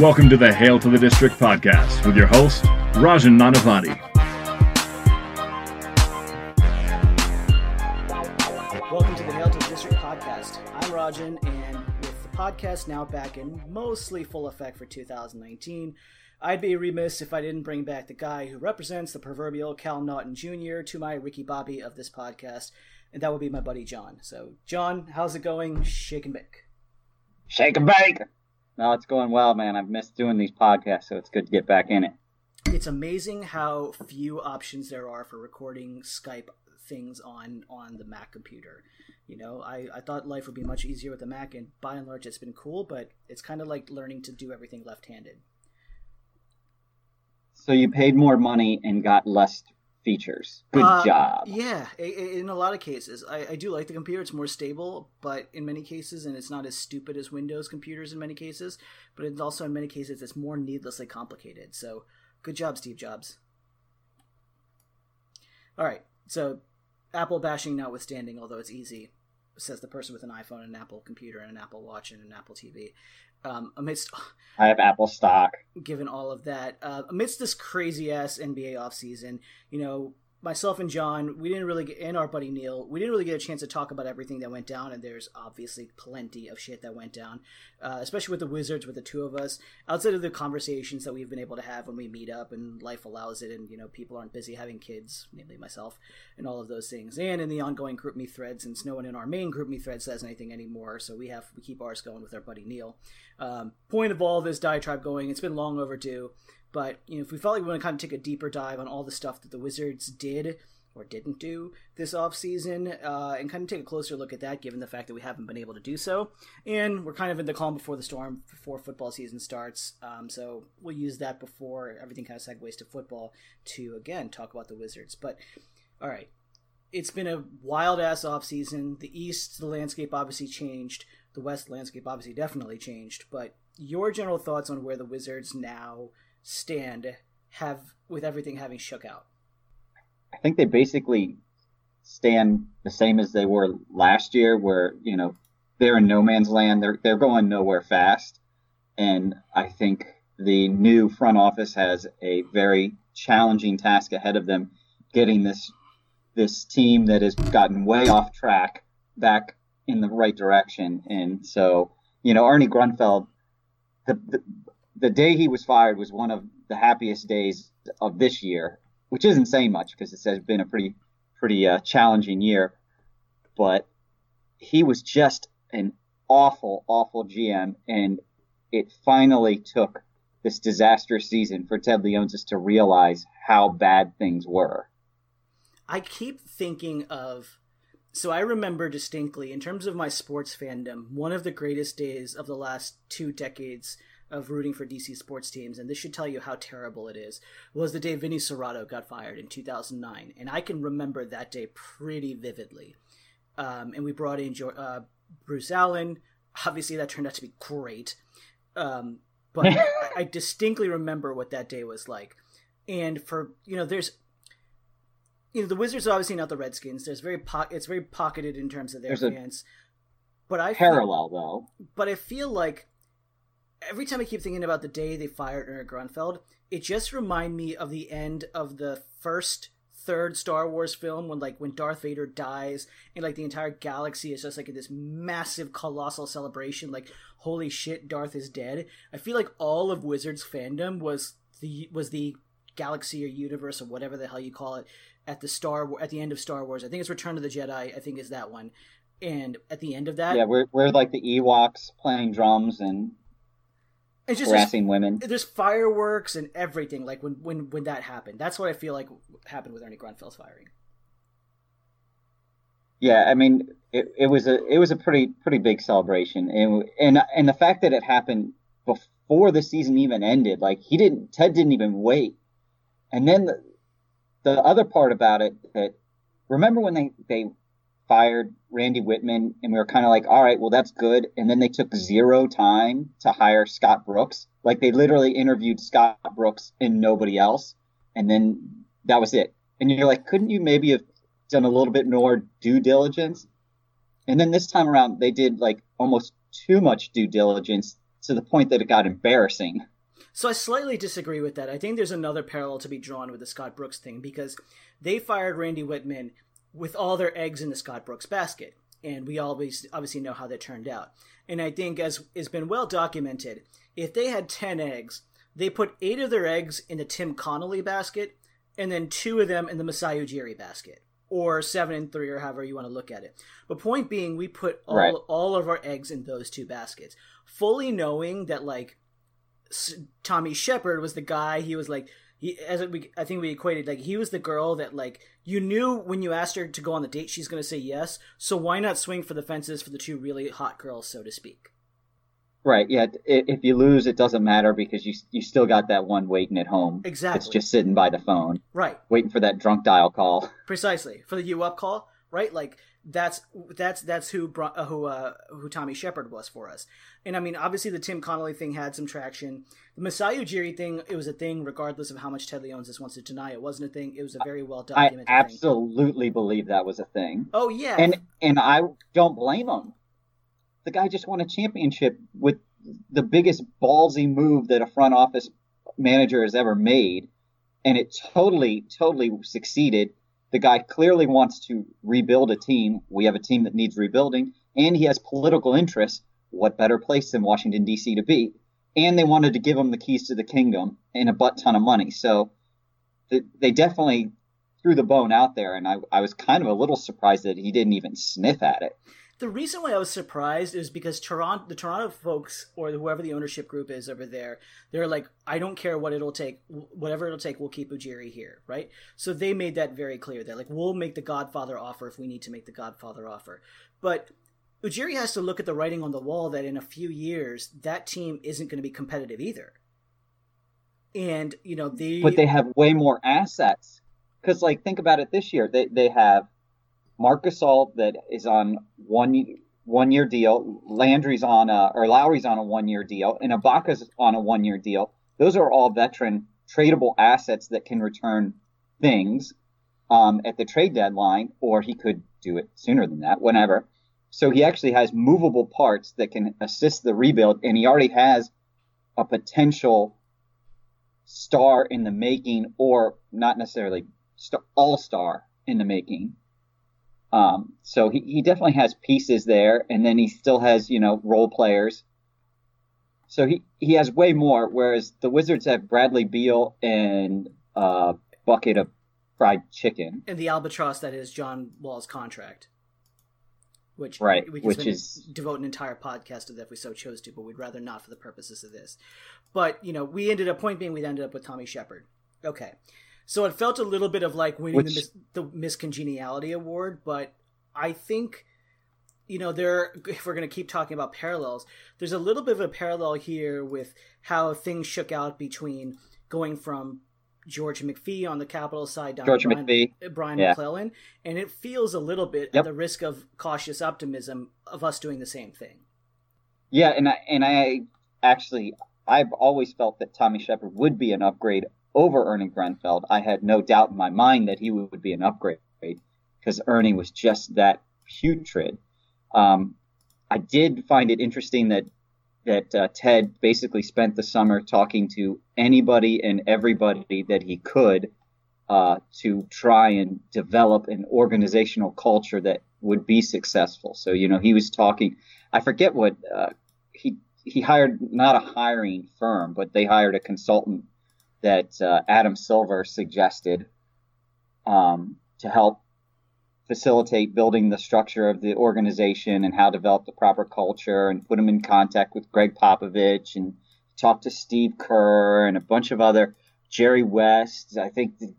Welcome to the Hail to the District podcast with your host, Rajan Nanavati. Welcome to the Hail to the District podcast. I'm Rajan, and with the podcast now back in mostly full effect for 2019, I'd be remiss if I didn't bring back the guy who represents the proverbial Cal Naughton Jr. to my Ricky Bobby of this podcast, and that would be my buddy John. So, John, how's it going? Shake and bake. Shake and bake. No, it's going well, man. I've missed doing these podcasts, so it's good to get back in it. It's amazing how few options there are for recording Skype things on on the Mac computer. You know, I, I thought life would be much easier with the Mac, and by and large, it's been cool. But it's kind of like learning to do everything left-handed. So you paid more money and got less features. Good Uh, job. Yeah, i- i- in a lot of cases, I, I do like the computer. It's more stable, but in many cases, and it's not as stupid as Windows computers in many cases. But it's also in many cases, it's more needlessly complicated. So, good job, Steve Jobs. All right, so Apple bashing notwithstanding, although it's easy, says the person with an iPhone, and an Apple computer, and an Apple Watch, and an Apple TV. Um, amidst I have Apple stock. given all of that. Uh, amidst this crazy ass NBA offseason, you know, myself and John, we didn't really get, and our buddy Neil, we didn't really get a chance to talk about everything that went down, and there's obviously plenty of shit that went down, uh, especially with the Wizards, with the two of us. Outside of the conversations that we've been able to have when we meet up and life allows it, and, you know, people aren't busy having kids, namely myself, and all of those things. And in the ongoing GroupMe thread, since no one in our main GroupMe thread says anything anymore, so we have, we keep ours going with our buddy Neil. Um, point of all this diatribe going, it's been long overdue. But you know, if we felt like we want to kind of take a deeper dive on all the stuff that the Wizards did or didn't do this offseason, uh, and kind of take a closer look at that, given the fact that we haven't been able to do so, and we're kind of in the calm before the storm before football season starts. Um, so we'll use that before everything kind of segues to football to again talk about the Wizards. But all right, it's been a wild ass offseason. The East, the landscape obviously changed. The West landscape obviously definitely changed. But your general thoughts on where the Wizards now stand have with everything having shook out. I think they basically stand the same as they were last year, where you know they're in no man's land. They're they're going nowhere fast, and I think the new front office has a very challenging task ahead of them, getting this this team that has gotten way off track back in the right direction. And so, you know, Ernie Grunfeld, the, the the day he was fired was one of the happiest days of this year, which isn't saying much because it has been a pretty pretty uh, challenging year. But he was just an awful, awful GM, and it finally took this disastrous season for Ted Leonsis to realize how bad things were. I keep thinking of so I remember distinctly in terms of my sports fandom, one of the greatest days of the last two decades of rooting for DC sports teams, and this should tell you how terrible it is, was the day Vinny Cerrato got fired in 2009. And I can remember that day pretty vividly. Um, and we brought in jo- uh, Bruce Allen. Obviously, that turned out to be great. Um, but I, I distinctly remember what that day was like. And for, you know, there's you know the Wizards are obviously not the Redskins. There's very po- it's very pocketed in terms of their There's fans. But I feel, Parallel though. but I feel like every time I keep thinking about the day they fired Eric Grunfeld, it just remind me of the end of the first third Star Wars film when like when Darth Vader dies and like the entire galaxy is just like in this massive colossal celebration like holy shit Darth is dead. I feel like all of Wizards fandom was the was the galaxy or universe or whatever the hell you call it at the Star at the end of Star Wars. I think it's Return of the Jedi. I think is that one. And at the end of that, Yeah, we're we're like the Ewoks playing drums and it's just harassing women. there's fireworks and everything like when when when that happened. That's what i feel like happened with ernie grunfeld's firing. Yeah, I mean, it, it was a it was a pretty pretty big celebration, and and and the fact that it happened before the season even ended, like he didn't Ted didn't even wait, and then the the other part about it that remember when they they fired Randy Wittman, and we were kind of like, all right, well that's good, and then they took zero time to hire Scott Brooks, like they literally interviewed Scott Brooks and nobody else, and then that was it, and you're like, couldn't you maybe have done a little bit more due diligence. And then this time around, they did like almost too much due diligence to the point that it got embarrassing. So I slightly disagree with that. I think there's another parallel to be drawn with the Scott Brooks thing because they fired Randy Wittman with all their eggs in the Scott Brooks basket, and we always obviously know how that turned out. And I think, as has been well documented, if they had ten eggs, they put eight of their eggs in the Tim Connolly basket, and then two of them in the Masai Ujiri basket, or seven and three, or however you want to look at it. But point being, we put all Right. all of our eggs in those two baskets, fully knowing that like Tommy Sheppard was the guy. He was like he as we I think we equated like he was the girl that like you knew when you asked her to go on the date she's going to say yes. So why not swing for the fences for the two really hot girls, so to speak? Right. Yeah. If you lose, it doesn't matter because you you still got that one waiting at home. Exactly. It's just sitting by the phone, Right. waiting for that drunk dial call. Precisely for the you up call, right? Like that's that's that's who brought, uh, who uh, who Tommy Sheppard was for us. And I mean, obviously the Tim Connolly thing had some traction. The Masai Ujiri thing, it was a thing, regardless of how much Ted Leonsis wants to deny. It wasn't a thing. It was a very well documented thing. I absolutely believe that was a thing, Oh yeah, and and I don't blame him. The guy just won a championship with the biggest ballsy move that a front office manager has ever made, and it totally totally succeeded. The guy clearly wants to rebuild a team. We have a team that needs rebuilding, and he has political interests. What better place than Washington D.C. to be? And they wanted to give him the keys to the kingdom and a butt ton of money. So they definitely threw the bone out there, and I, I was kind of a little surprised that he didn't even sniff at it. The reason why I was surprised is because Toronto, the Toronto folks, or whoever the ownership group is over there, they're like, I don't care what it'll take, whatever it'll take, we'll keep Ujiri here, right? So they made that very clear. They're like, we'll make the Godfather offer if we need to make the Godfather offer. But Ujiri has to look at the writing on the wall that in a few years that team isn't going to be competitive either. And you know they, But they have way more assets. Because, like, think about it this year. They, they have Marc Gasol that is on one one year deal. Landry's on a, or Lowry's on a one year deal, and Ibaka's on a one year deal. Those are all veteran tradable assets that can return things um, at the trade deadline, or he could do it sooner than that, whenever. So he actually has movable parts that can assist the rebuild, and he already has a potential star in the making, or not necessarily all star in the making. Um, so he, he definitely has pieces there, and then he still has you know role players. So he, he has way more, whereas the Wizards have Bradley Beal and a bucket of fried chicken. and the albatross that is John Wall's contract, which Right, we can which is- devote an entire podcast to that if we so chose to, but we'd rather not for the purposes of this. But you know, we ended up point being we ended up with Tommy Sheppard. Okay, so it felt a little bit of like winning the, Which- mis- the miscongeniality award, but I think you know there if we're going to keep talking about parallels there's a little bit of a parallel here with how things shook out between going from george mcphee on the capital side down George to brian, McPhee. Uh, brian Yeah. MacLellan and it feels a little bit Yep. at the risk of cautious optimism of us doing the same thing Yeah, and I, and I actually I've always felt that Tommy Sheppard would be an upgrade over Ernie Grunfeld. I had no doubt in my mind that he would be an upgrade because Ernie was just that putrid. Um, I did find it interesting that that uh, Ted basically spent the summer talking to anybody and everybody that he could uh, to try and develop an organizational culture that would be successful. So you know he was talking. I forget what uh, he he hired not a hiring firm, but they hired a consultant that uh, Adam Silver suggested um, to help facilitate building the structure of the organization and how to develop the proper culture and put him in contact with Gregg Popovich and talk to Steve Kerr and a bunch of other Jerry West. I think did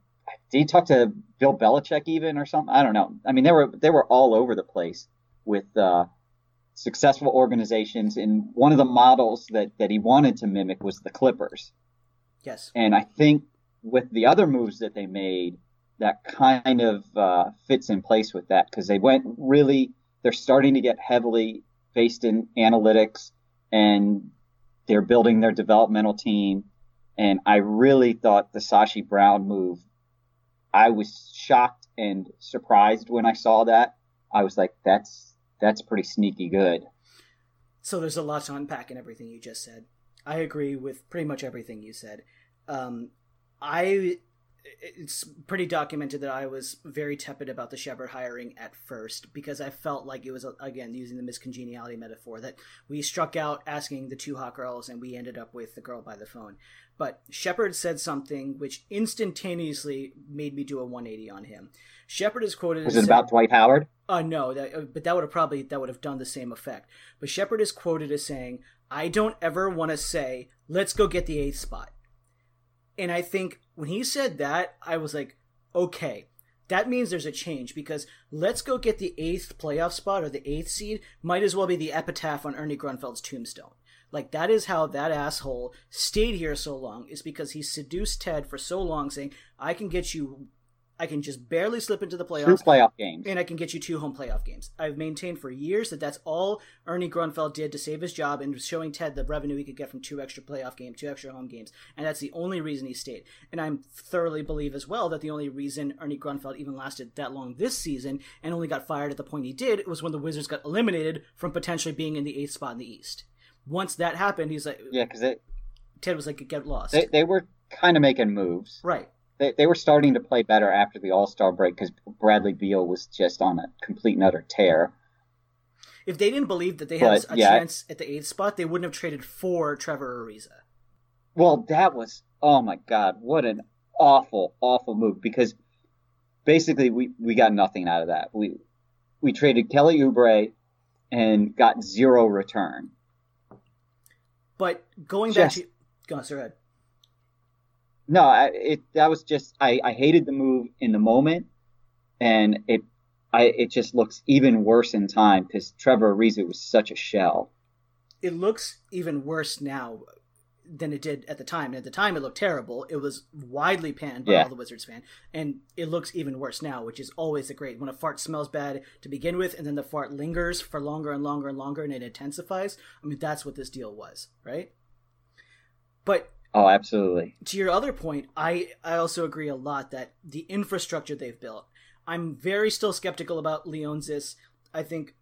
he talk to Bill Belichick even or something? I don't know. I mean, they were they were all over the place with uh, successful organizations, and one of the models that that he wanted to mimic was the Clippers. Yes And I think with the other moves that they made, that kind of uh, fits in place with that because they went really, they're starting to get heavily based in analytics and they're building their developmental team. And I really thought the Sashi Brown move, I was shocked and surprised when I saw that. I was like, that's that's pretty sneaky good. So there's a lot to unpack in everything you just said. I agree with pretty much everything you said. Um, I it's pretty documented that I was very tepid about the Sheppard hiring at first because I felt like it was again using the miscongeniality metaphor that we struck out asking the two hot girls and we ended up with the girl by the phone. But Sheppard said something which instantaneously made me do a 180 on him. Sheppard is quoted. Was it about Dwight Howard? Uh, no, that, uh, but that would have probably that would have done the same effect. But Sheppard is quoted as saying, "I don't ever want to say, let's go get the eighth spot." And I think when he said that, I was like, okay, that means there's a change because let's go get the eighth playoff spot or the eighth seed might as well be the epitaph on Ernie Grunfeld's tombstone. Like that is how that asshole stayed here so long is because he seduced Ted for so long, saying, "I can get you I can just barely slip into the playoffs. Two playoff games. And I can get you two home playoff games. I've maintained for years that that's all Ernie Grunfeld did to save his job and showing Ted the revenue he could get from two extra playoff games, two extra home games. And that's the only reason he stayed. And I thoroughly believe as well that the only reason Ernie Grunfeld even lasted that long this season and only got fired at the point he did was when the Wizards got eliminated from potentially being in the eighth spot in the East. Once that happened, he's like, yeah, because it Ted was like, get lost. They, they were kind of making moves. Right they, they were starting to play better after the All Star break because Bradley Beal was just on a complete and utter tear. If they didn't believe that they had but, a yeah, chance at the eighth spot, they wouldn't have traded for Trevor Ariza. Well, that was oh my god, what an awful, awful move because basically we, we got nothing out of that. We we traded Kelly Oubre and got zero return. But going back to go on, sir, ahead no, I, it that was just I, I hated the move in the moment, and it I it just looks even worse in time because Trevor Ariza was such a shell. It looks even worse now than it did at the time. And at the time, it looked terrible. It was widely panned by yeah. all the Wizards fan, and it looks even worse now, which is always the great when a fart smells bad to begin with, and then the fart lingers for longer and longer and longer, and it intensifies. I mean, that's what this deal was, right? But Oh, absolutely. To your other point, I I also agree a lot that the infrastructure they've built. I'm very still skeptical about Leonsis. I think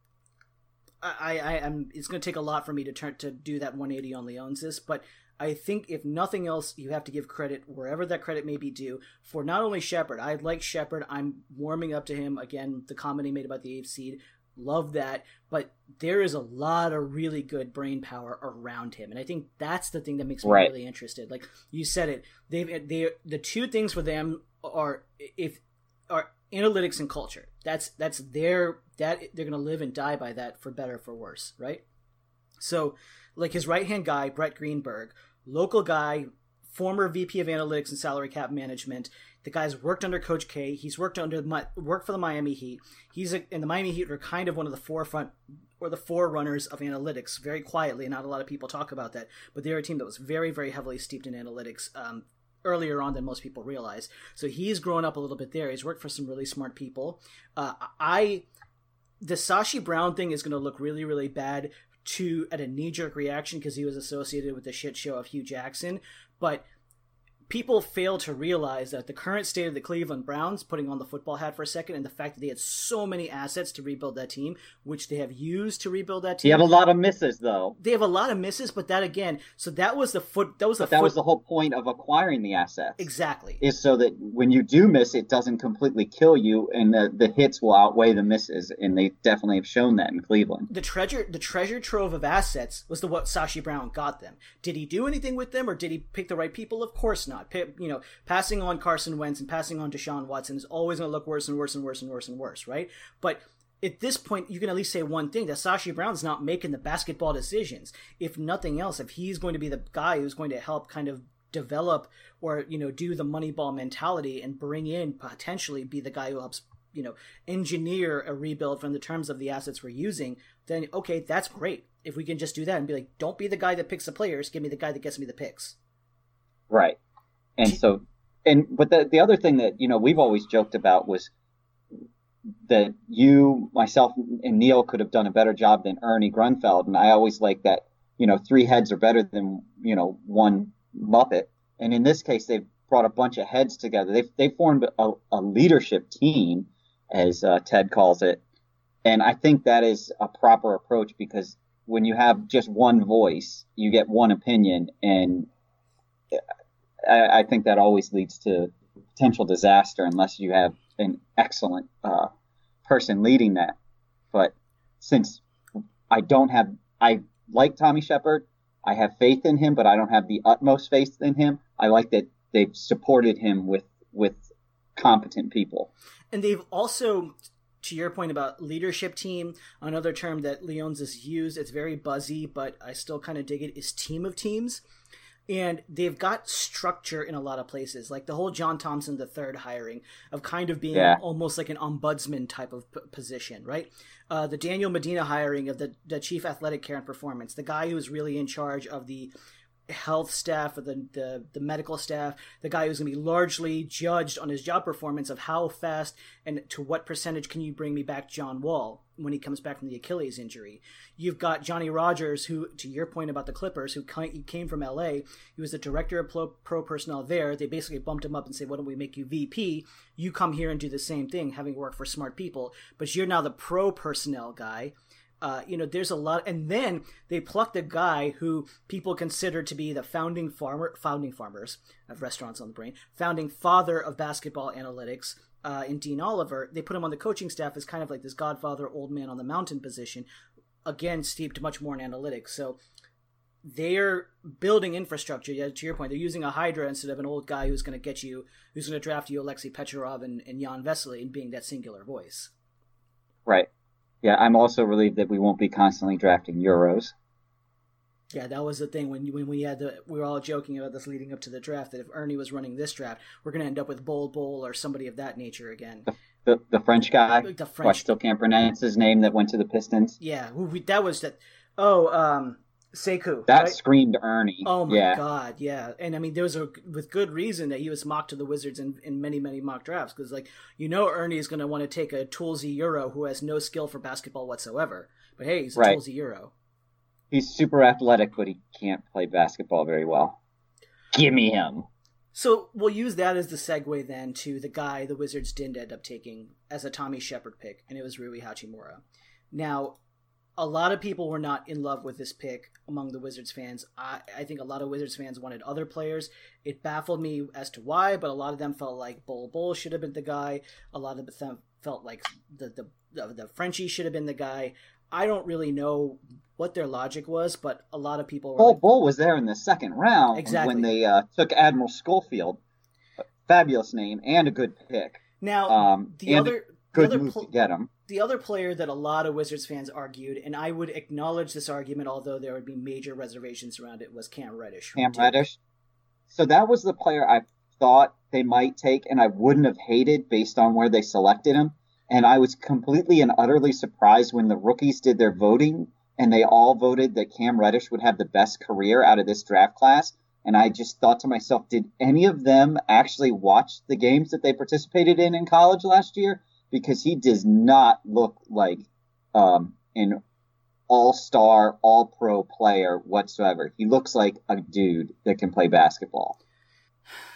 I, I am it's going to take a lot for me to turn to do that 180 on Leonsis, but I think if nothing else, you have to give credit wherever that credit may be due for not only Sheppard. I like Sheppard. I'm warming up to him again. The comment he made about the eighth seed, love that but there is a lot of really good brain power around him and i think that's the thing that makes me right. really interested. Like you said it they've they the two things for them are if are analytics and culture. That's that's their that they're going to live and die by that for better for worse right? So like his right hand guy brett greenberg local guy former vp of analytics and salary cap management the guy's worked under Coach K. He's worked under worked for the Miami Heat. He's a, and the Miami Heat are kind of one of the forefront or the forerunners of analytics, very quietly. Not a lot of people talk about that, but they're a team that was very, very heavily steeped in analytics. Um, earlier on than most people realize. So he's grown up a little bit there. He's worked for some really smart people. Uh, I the Sashi Brown thing is going to look really, really bad to at a knee jerk reaction because he was associated with the shit show of Hue Jackson. But people fail to realize that the current state of the Cleveland Browns, putting on the football hat for a second, and the fact that they had so many assets to rebuild that team, which they have used to rebuild that team. They have a lot of misses, though. They have a lot of misses, but that again, so that was the foot. That was the. But that foot, was the whole point of acquiring the assets. Exactly. Is so that when you do miss, it doesn't completely kill you, and the the hits will outweigh the misses, and they definitely have shown that in Cleveland. The treasure, the treasure trove of assets was the what Sashi Brown got them. Did he do anything with them, or did he pick the right people? Of course not. You know passing on Carson Wentz and passing on Deshaun Watson is always going to look worse and worse and worse and worse and worse, right? But at this point, you can at least say one thing that Sashi Brown's not making the basketball decisions. If nothing else, if he's going to be the guy who's going to help kind of develop or, you know, do the moneyball mentality and bring in potentially be the guy who helps, you know, engineer a rebuild from the terms of the assets we're using, then okay, that's great. If we can just do that and be like, don't be the guy that picks the players, give me the guy that gets me the picks. Right. And so and but the the other thing that you know we've always joked about was that you, myself, and Neil could have done a better job than Ernie Grunfeld, and I always like that. You know, three heads are better than you know one Muppet, and in this case, they've brought a bunch of heads together. They've they formed a, a leadership team, as uh, Ted calls it, and I think that is a proper approach because when you have just one voice, you get one opinion, and I, I think that always leads to potential disaster unless you have an excellent uh, person leading that. But since I don't have, I like Tommy Sheppard. I have faith in him, but I don't have the utmost faith in him. I like that they've supported him with with competent people. And they've also, to your point about leadership team, another term that Leonsis used, it's very buzzy, but I still kind of dig it, is team of teams and they've got structure in a lot of places like the whole john thompson the third hiring of kind of being yeah. almost like an ombudsman type of p- position right uh, the daniel medina hiring of the, the chief athletic care and performance the guy who's really in charge of the health staff or the, the, the medical staff, the guy who's going to be largely judged on his job performance of how fast and to what percentage can you bring me back John Wall when he comes back from the Achilles injury. You've got Johnny Rogers, who, to your point about the Clippers, who came from LA. He was the director of pro, pro personnel there. They basically bumped him up and said, Why don't we make you VP? You come here and do the same thing, having worked for smart people. But you're now the pro personnel guy. Uh, you know, there's a lot, and then they plucked a guy who people consider to be the founding farmer, founding farmers of restaurants on the brain, founding father of basketball analytics. Uh, in Dean Oliver, they put him on the coaching staff as kind of like this Godfather, old man on the mountain position, again steeped much more in analytics. So they're building infrastructure. Yeah, to your point, they're using a Hydra instead of an old guy who's going to get you, who's going to draft you Alexei Petrov and, and Jan Vesely and being that singular voice. Right. Yeah, I'm also relieved that we won't be constantly drafting Euros. Yeah, that was the thing when when we had the we were all joking about this leading up to the draft that if Ernie was running this draft, we're going to end up with Bol Bol or somebody of that nature again. The, the, the French guy, the French, I still can't pronounce his name that went to the Pistons. Yeah, we, that was that. Oh, um, Sekou. That right? screamed Ernie. Oh my yeah. god, yeah. And I mean, there was a with good reason that he was mocked to the Wizards in, in many many mock drafts because like you know Ernie is going to want to take a toolsy Euro who has no skill for basketball whatsoever. But hey, he's a right. toolsy Euro. He's super athletic, but he can't play basketball very well. Give me him. So we'll use that as the segue then to the guy the Wizards didn't end up taking as a Tommy Sheppard pick, and it was Rui Hachimura. Now, a lot of people were not in love with this pick among the Wizards fans. I, I, think a lot of Wizards fans wanted other players. It baffled me as to why, but a lot of them felt like Bol Bol should have been the guy. A lot of them felt like the the the, the Frenchie should have been the guy. I don't really know what their logic was, but a lot of people. Bol like, Bol was there in the second round exactly. when they uh, took Admiral Schofield. Fabulous name and a good pick. Now um, the other good the other move pl- to get him the other player that a lot of Wizards fans argued, and I would acknowledge this argument, although there would be major reservations around it, was Cam Reddish. Cam Reddish. So that was the player I thought they might take, and I wouldn't have hated based on where they selected him. And I was completely and utterly surprised when the rookies did their voting and they all voted that Cam Reddish would have the best career out of this draft class. And I just thought to myself, did any of them actually watch the games that they participated in in college last year? because he does not look like um, an all star, all pro player whatsoever. He looks like a dude that can play basketball.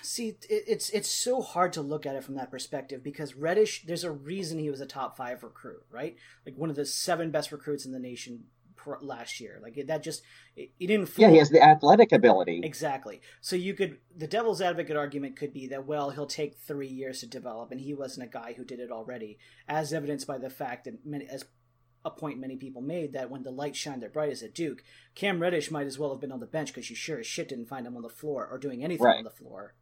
See, it's it's so hard to look at it from that perspective because Reddish, there's a reason he was a top five recruit, right? Like one of the seven best recruits in the nation last year. Like that just he didn't. Fool. Yeah, he has the athletic ability. Exactly. So you could the devil's advocate argument could be that well he'll take three years to develop, and he wasn't a guy who did it already, as evidenced by the fact that many as a point many people made that when the lights shine their brightest at Duke, Cam Reddish might as well have been on the bench because you sure as shit didn't find him on the floor or doing anything right. on the floor.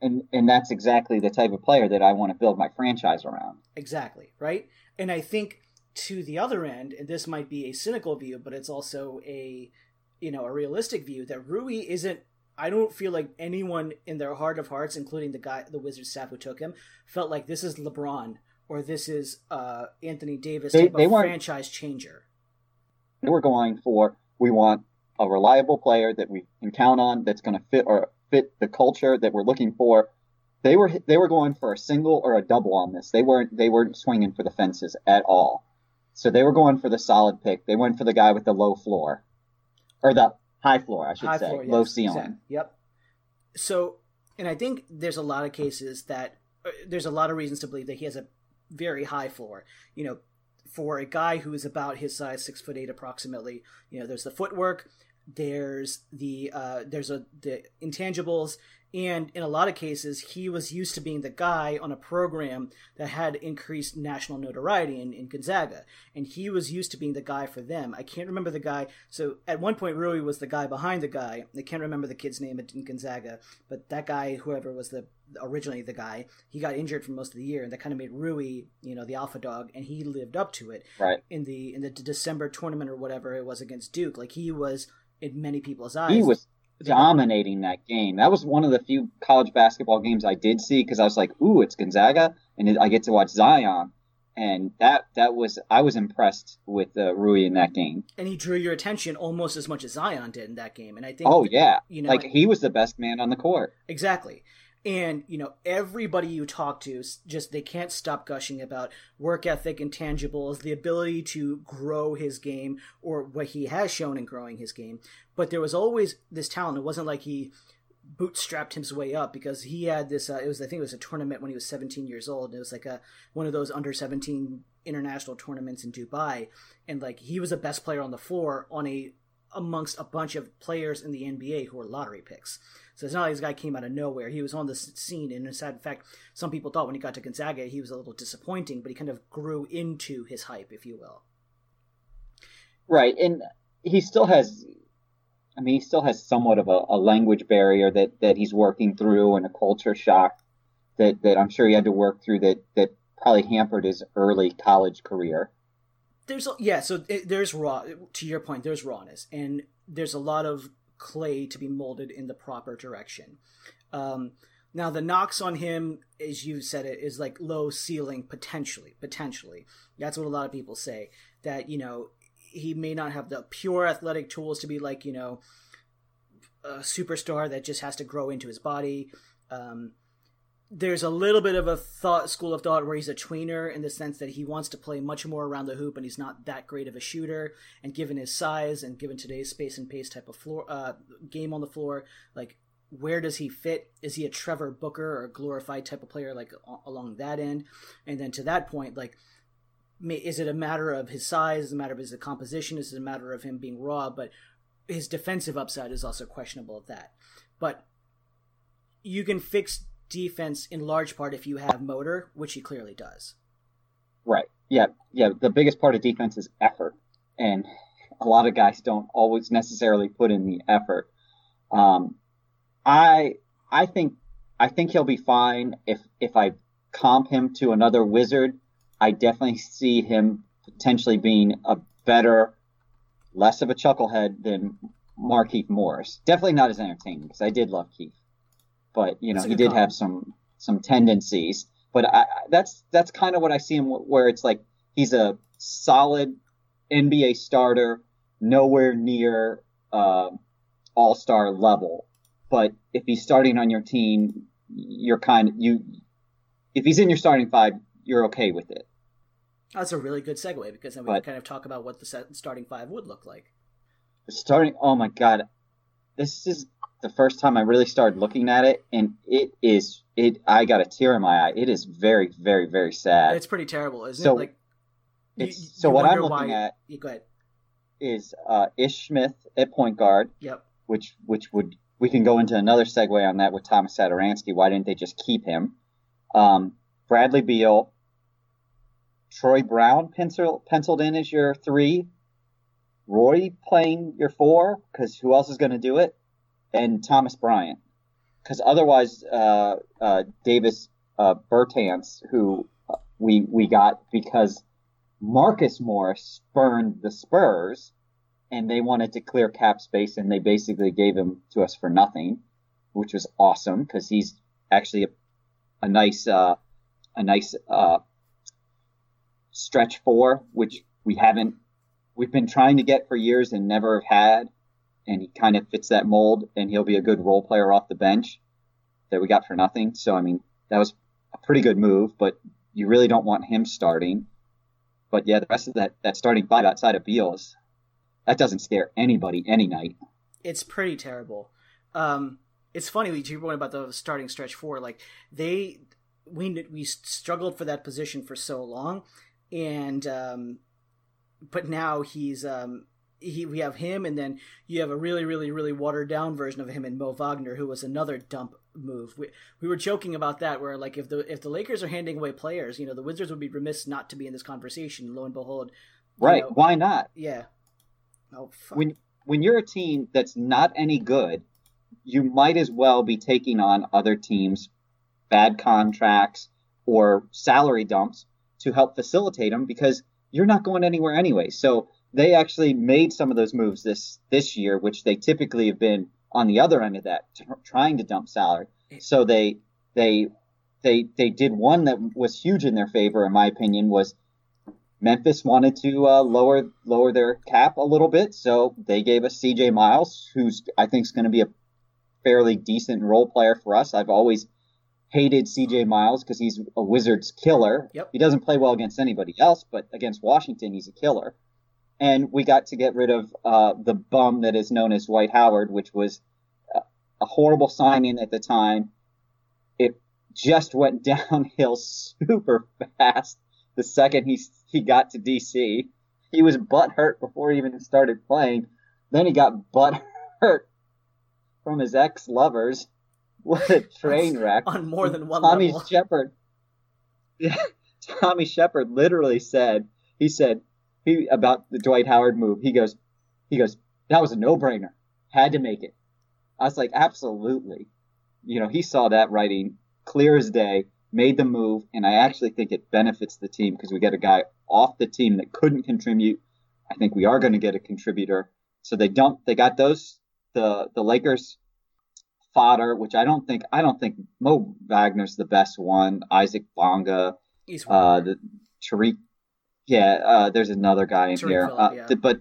And and that's exactly the type of player that I want to build my franchise around. Exactly right. And I think to the other end, and this might be a cynical view, but it's also a you know a realistic view that Rui isn't. I don't feel like anyone in their heart of hearts, including the guy, the Wizards staff who took him, felt like this is LeBron or this is uh, Anthony Davis they, type they of franchise changer. They were going for we want a reliable player that we can count on that's going to fit or fit the culture that we're looking for. They were they were going for a single or a double on this. They weren't they weren't swinging for the fences at all. So they were going for the solid pick. They went for the guy with the low floor, or the high floor, I should high say, floor, yes, low ceiling. Exactly. Yep. So, and I think there's a lot of cases that uh, there's a lot of reasons to believe that he has a very high floor. You know, for a guy who is about his size, six foot eight approximately. You know, there's the footwork, there's the uh, there's a the intangibles, and in a lot of cases, he was used to being the guy on a program that had increased national notoriety in, in Gonzaga. And he was used to being the guy for them. I can't remember the guy. So at one point, Rui was the guy behind the guy. I can't remember the kid's name in Gonzaga, but that guy, whoever was the originally the guy, he got injured for most of the year, and that kind of made Rui, you know, the alpha dog, and he lived up to it. Right. In the in the December tournament or whatever it was against Duke, like he was in many people's eyes. He was dominating that game. That was one of the few college basketball games I did see because I was like, "Ooh, it's Gonzaga," and I get to watch Zion, and that that was I was impressed with uh, Rui in that game. And he drew your attention almost as much as Zion did in that game. And I think, oh yeah, you know, like he was the best man on the court. Exactly and you know everybody you talk to just they can't stop gushing about work ethic intangibles the ability to grow his game or what he has shown in growing his game. But there was always this talent. It wasn't like he bootstrapped his way up because he had this uh, it was i think it was a tournament when he was 17 years old. And it was like a one of those under 17 international tournaments in dubai. And like he was the best player on the floor on a amongst a bunch of players in the nba who were lottery picks so it's not like this guy came out of nowhere. He was on the scene, and in fact, some people thought when he got to Gonzaga he was a little disappointing, but he kind of grew into his hype, if you will. Right, and he still has. I mean, he still has somewhat of a, a language barrier that, that he's working through, and a culture shock that, that I'm sure he had to work through that that probably hampered his early college career. There's yeah, so it, there's raw. To your point, there's rawness, and there's a lot of clay to be molded in the proper direction. Um, now the knocks on him, as you said it, is like low ceiling potentially. Potentially, that's what a lot of people say. That you know he may not have the pure athletic tools to be like you know a superstar that just has to grow into his body. Um, there's a little bit of a thought school of thought where he's a tweener in the sense that he wants to play much more around the hoop and he's not that great of a shooter. And given his size and given today's space and pace type of floor uh, game on the floor like where does he fit? Is he a trevor booker or a glorified type of player like along that end? And then to that point like is it a matter of his size? Is it a matter of his composition? Is it a matter of him being raw? But his defensive upside is also questionable of that. But you can fix defense in large part if you have motor, which he clearly does. Right. Yeah. Yeah. The biggest part of defense is effort, and a lot of guys don't always necessarily put in the effort. Um, I I think I think he'll be fine if if I comp him to another wizard. I definitely see him potentially being a better, less of a chucklehead than Markieff Morris. Definitely not as entertaining because I did love Keith but you know he did have some some tendencies. But I, that's that's kind of what I see him where it's like he's a solid NBA starter, nowhere near uh, All Star level. But if he's starting on your team, you're kind of you. If he's in your starting five, you're okay with it. That's a really good segue because then we but, can kind of talk about what the starting five would look like. Starting, oh my god, this is the first time I really started looking at it, and it is it. I got a tear in my eye. It is very, very, very sad. It's pretty terrible, isn't so, it? Like, it's, you, so you what I'm looking why... at go ahead. is uh, Ish Smith at point guard. Yep. Which which would we can go into another segue on that with Thomas Satoransky. Why didn't they just keep him? Um, Bradley Beal, Troy Brown pencil, penciled in as your three. Rui playing your four because who else is going to do it? And Thomas Bryant, because otherwise uh, uh, Davis uh, who uh, we we got because Marcus Morris spurned the Spurs, and they wanted to clear cap space, and they basically gave him to us for nothing, which was awesome because he's actually a, a nice uh, a nice uh, stretch four, which we haven't we've been trying to get for years and never have had and he kind of fits that mold, and he'll be a good role player off the bench that we got for nothing. So I mean, that was a pretty good move, but you really don't want him starting. But yeah, the rest of that that starting five outside of Beals, that doesn't scare anybody any night. It's pretty terrible. Um, it's funny we you point about the starting stretch four. Like they, we we struggled for that position for so long, and um, but now he's um, he we have him, and then you have a really, really, really watered down version of him in Mo Wagner, who was another dump move. We, we were joking about that, where like if the if the Lakers are handing away players, you know, the Wizards would be remiss not to be in this conversation. Lo and behold, right? know, Why not? Yeah. Oh, fuck. when when you're a team that's not any good, you might as well be taking on other teams' bad contracts or salary dumps to help facilitate them because you're not going anywhere anyway. So they actually made some of those moves this this year, which they typically have been on the other end of that, t- trying to dump salary. So they they they they did one that was huge in their favor, in my opinion, was Memphis wanted to uh, lower lower their cap a little bit, so they gave us C.J. Miles, who's I think is going to be a fairly decent role player for us. I've always hated C.J. Miles because he's a Wizards killer. Yep. He doesn't play well against anybody else, but against Washington, he's a killer. And we got to get rid of uh, the bum that is known as Dwight Howard, which was a, a horrible signing at the time. It just went downhill super fast the second he he got to DC. He was butt hurt before he even started playing. Then he got butt hurt from his ex lovers. What a train wreck! on more than one Tommy level. Sheppard. Yeah, Tommy Sheppard literally said he said he about the Dwight Howard move. He goes, he goes, that was a no brainer. Had to make it. I was like, absolutely. You know, he saw that writing clear as day, made the move, and I actually think it benefits the team because we get a guy off the team that couldn't contribute. I think we are going to get a contributor. So they dumped. They got those the the Lakers fodder, which I don't think I don't think Mo Wagner's the best one. Isaac Bonga, uh, the Tariq. Yeah, uh, there's another guy in Tariq here, Phillip, uh, yeah. th- but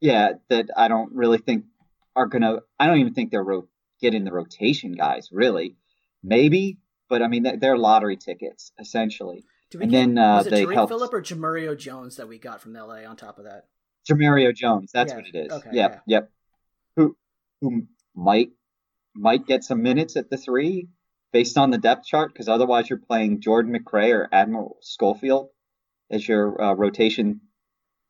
yeah, that I don't really think are gonna. I don't even think they're ro- getting the rotation guys really. Maybe, but I mean they're- lottery tickets essentially. And get- then, uh, was it they Tariq helped- Phillip or Jemerrio Jones that we got from LA on top of that? Jemerrio Jones, that's Yeah, what it is. okay, yep, yeah. yep. Who who might might get some minutes at the three based on the depth chart because otherwise you're playing Jordan McRae or Admiral Schofield as your uh, rotation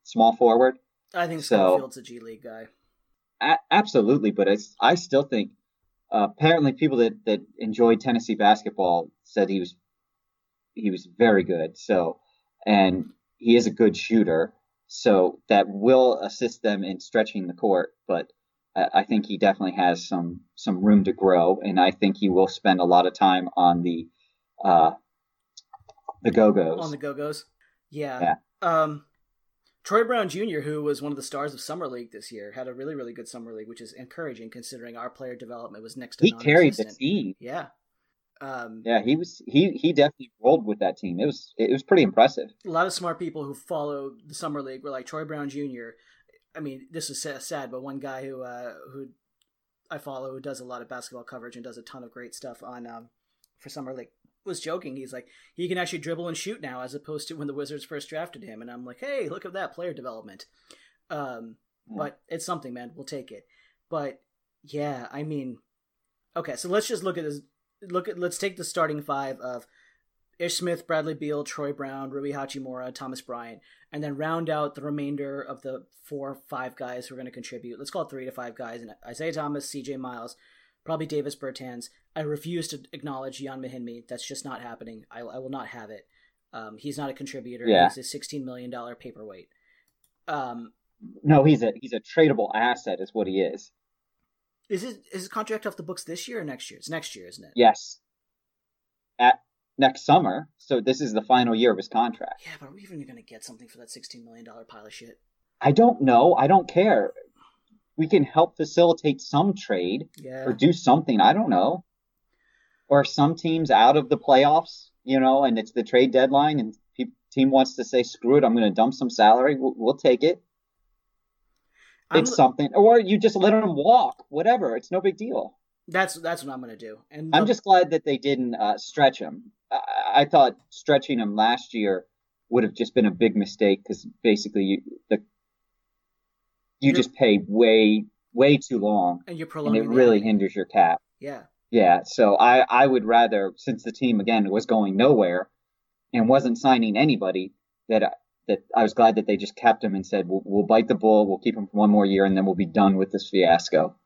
small forward. I think So- Schofield's a G League guy. A- absolutely, but I still think uh, apparently people that that enjoyed Tennessee basketball said he was he was very good. So and he is a good shooter, so that will assist them in stretching the court. But I, I think he definitely has some some room to grow, and I think he will spend a lot of time on the uh, the Go Go's. on the Go Go's. Yeah. Yeah. Um, Troy Brown Jr., who was one of the stars of Summer League this year, had a really, really good Summer League, which is encouraging considering our player development was next to he carried the team. Yeah. Um, Yeah, he was he he definitely rolled with that team. It was it was pretty impressive. a lot of smart people who follow the summer league were like Troy Brown Jr. I mean, this is sad, but one guy who uh, who I follow who does a lot of basketball coverage and does a ton of great stuff on um, for summer league was joking. He's like, he can actually dribble and shoot now, as opposed to when the Wizards first drafted him. And I'm like, hey, look at that player development. Um, Yeah. but it's something, man. We'll take it. But yeah, I mean, okay. So let's just look at this. Look at let's take the starting five of Ish Smith, Bradley Beal, Troy Brown, Rui Hachimura, Thomas Bryant, and then round out the remainder of the four or five guys who are going to contribute. Let's call it three to five guys. And Isaiah Thomas, CJ Miles, probably Davis Bertans. I refuse to acknowledge Ian Mahinmi. That's just not happening. I, I will not have it. Um, he's not a contributor. Yeah. He's a $16 million paperweight. Um, No, he's a he's a tradable asset, is what he is. is, his, is his contract off the books this year or next year? It's next year, isn't it? Yes. At next summer, so this is the final year of his contract. Yeah, but are we even going to get something for that $16 million pile of shit? I don't know. I don't care. We can help facilitate some trade Yeah. or do something. I don't know. Or some teams out of the playoffs, you know, and it's the trade deadline, and pe- team wants to say, "Screw it, I'm going to dump some salary." We'll, we'll take it. I'm- It's something, or you just let them walk. Whatever. It's no big deal. That's that's what I'm gonna do. And I'm the- just glad that they didn't uh, stretch him. I, I thought stretching him last year would have just been a big mistake because basically you the you just pay way way too long, and you're and it really hinders your cap. Yeah, Yeah, so I I would rather since the team again was going nowhere and wasn't signing anybody that that I was glad that they just kept him and said we'll, we'll bite the bull, we'll keep him for one more year, and then we'll be done with this fiasco.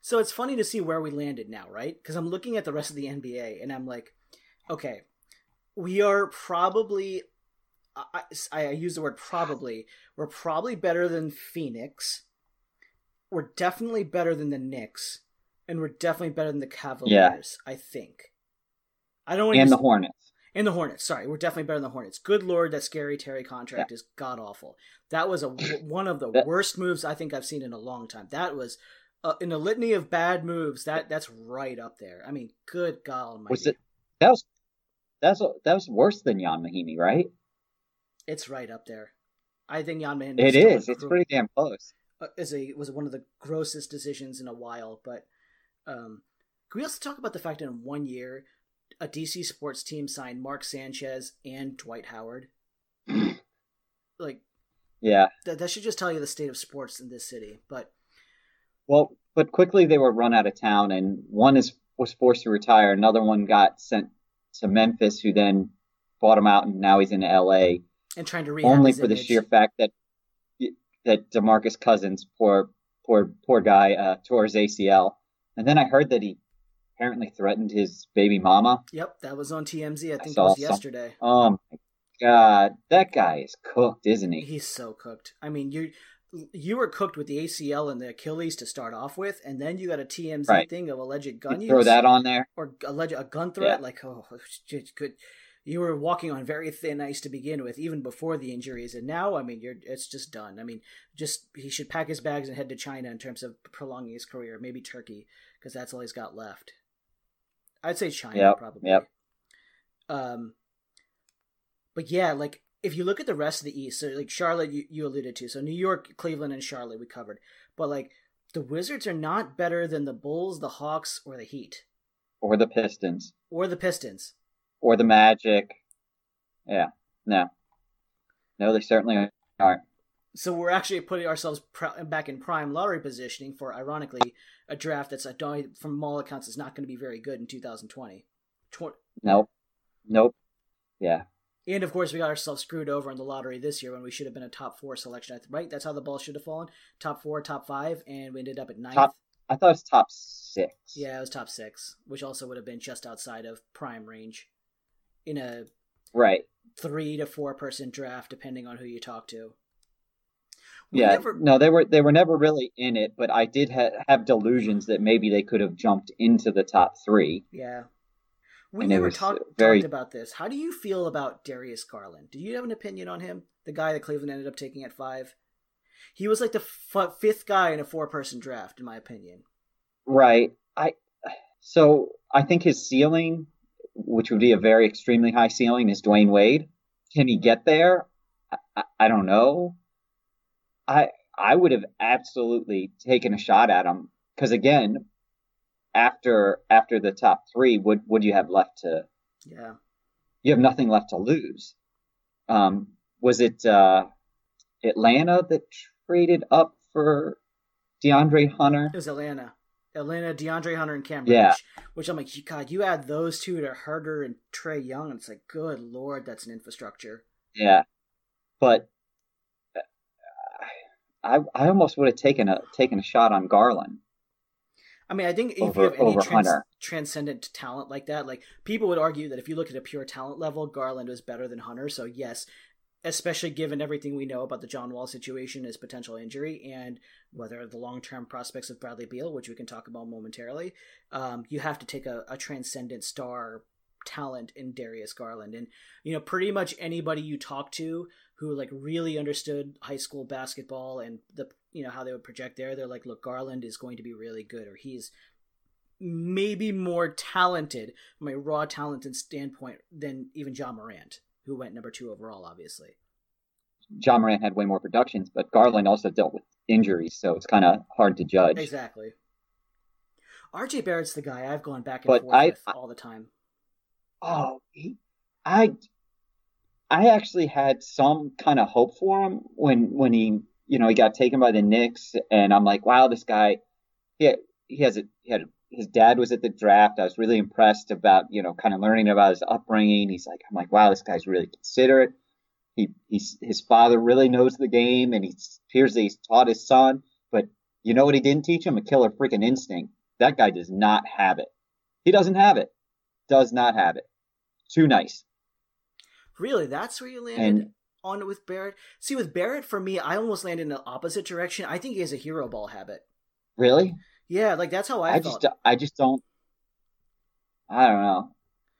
So it's funny to see where we landed now, right? Because I'm looking at the rest of the NBA and I'm like, okay, we are probably. I, I use the word probably. We're probably better than Phoenix. We're definitely better than the Knicks, and we're definitely better than the Cavaliers. Yeah. I think. I don't. And the Hornets. And the Hornets. Sorry, we're definitely better than the Hornets. Good lord, that scary Terry contract yeah. is god awful. That was a one of the worst moves I think I've seen in a long time. That was uh, in a litany of bad moves. That that's right up there. I mean, good God Almighty. Was it? That was that's that was worse than Ian Mahinmi, right? It's right up there. I think Ian Mahinmi. It is. It's pretty damn close. Uh, is a was one of the grossest decisions in a while. But um, can we also talk about the fact that in one year, a DC sports team signed Mark Sanchez and Dwight Howard? like, yeah, that that should just tell you the state of sports in this city. But well, but quickly they were run out of town, and one is was forced to retire. Another one got sent to Memphis, who then bought him out, and now he's in L.A. and trying to read only for the sheer fact that that Demarcus Cousins, poor poor poor guy, uh, tore his ACL, and then I heard that he apparently threatened his baby mama. Yep, that was on TMZ. I think I it was yesterday. Some, oh my god, that guy is cooked, isn't he? He's so cooked. I mean, you you were cooked with the ACL and the Achilles to start off with, and then you got a TMZ right. thing of alleged gun you use. Throw that on there, or alleged a gun threat. Yeah. Like, oh, good. You were walking on very thin ice to begin with, even before the injuries, and now, I mean, you're it's just done. I mean, just he should pack his bags and head to China in terms of prolonging his career, maybe Turkey, because that's all he's got left. I'd say China yep. probably. Yep. Um, but yeah, like if you look at the rest of the East, so like Charlotte, you, you alluded to, so New York, Cleveland, and Charlotte we covered, but like the Wizards are not better than the Bulls, the Hawks, or the Heat, or the Pistons, or the Pistons, or the Magic. Yeah, no, no, they certainly aren't. So we're actually putting ourselves pr- back in prime lottery positioning for, ironically, a draft that's uh, from all accounts is not going to be very good in 2020. Tw- nope, nope, yeah. And of course, we got ourselves screwed over in the lottery this year when we should have been a top four selection, right? That's how the ball should have fallen. Top four, top five, and we ended up at ninth. Top, I thought it was top six. Yeah, it was top six, which also would have been just outside of prime range in a right three to four person draft, depending on who you talk to. We yeah, never... no, they were they were never really in it, but I did ha- have delusions that maybe they could have jumped into the top three. Yeah, we never talk, very... talked about this. How do you feel about Darius Garland? Do you have an opinion on him? The guy that Cleveland ended up taking at five. He was like the f- fifth guy in a four-person draft, in my opinion. Right. I so I think his ceiling, which would be a very extremely high ceiling, is Dwyane Wade. Can he get there? I, I, don't know. I I would have absolutely taken a shot at him because again, after after the top three, what what do you have left to? Yeah, you have nothing left to lose. Um, was it uh, Atlanta that traded up for DeAndre Hunter? It was Atlanta. Atlanta, DeAndre Hunter, and Cam yeah. which I'm like, God, you add those two to Huerter and Trae Young, and it's like, good lord, that's an infrastructure. Yeah, but uh, I I almost would have taken a taken a shot on Garland. I mean, I think if over, you have any trans- transcendent talent like that, like people would argue that if you look at a pure talent level, Garland is better than Hunter. So yes, especially given everything we know about the John Wall situation, his potential injury, and whether the long term prospects of Bradley Beal, which we can talk about momentarily, um, you have to take a, a transcendent star talent in Darius Garland. And, you know, pretty much anybody you talk to who like really understood high school basketball and the you know how they would project there they're like look garland is going to be really good or he's maybe more talented from a raw talent and standpoint than even Ja Morant who went number two overall obviously. Ja Morant had way more productions but garland also dealt with injuries so it's kind of hard to judge. Exactly. Rj barrett's the guy i've gone back and but forth I, with all the time. Oh he, i i actually had some kind of hope for him when when he you know, he got taken by the Knicks, and I'm like, wow, this guy, he had, he has a, he had his dad was at the draft. I was really impressed about, you know, kind of learning about his upbringing. He's like, I'm like, wow, this guy's really considerate. He he's his father really knows the game, and he appears that he's taught his son. But you know what he didn't teach him? A killer freaking instinct. That guy does not have it. He doesn't have it. Does not have it. Too nice. Really, that's where you landed and, on it with Barrett. See, with Barrett, for me, I almost landed in the opposite direction. I think he has a hero ball habit. Really? Yeah, like that's how I, I felt. just I just don't. I don't know,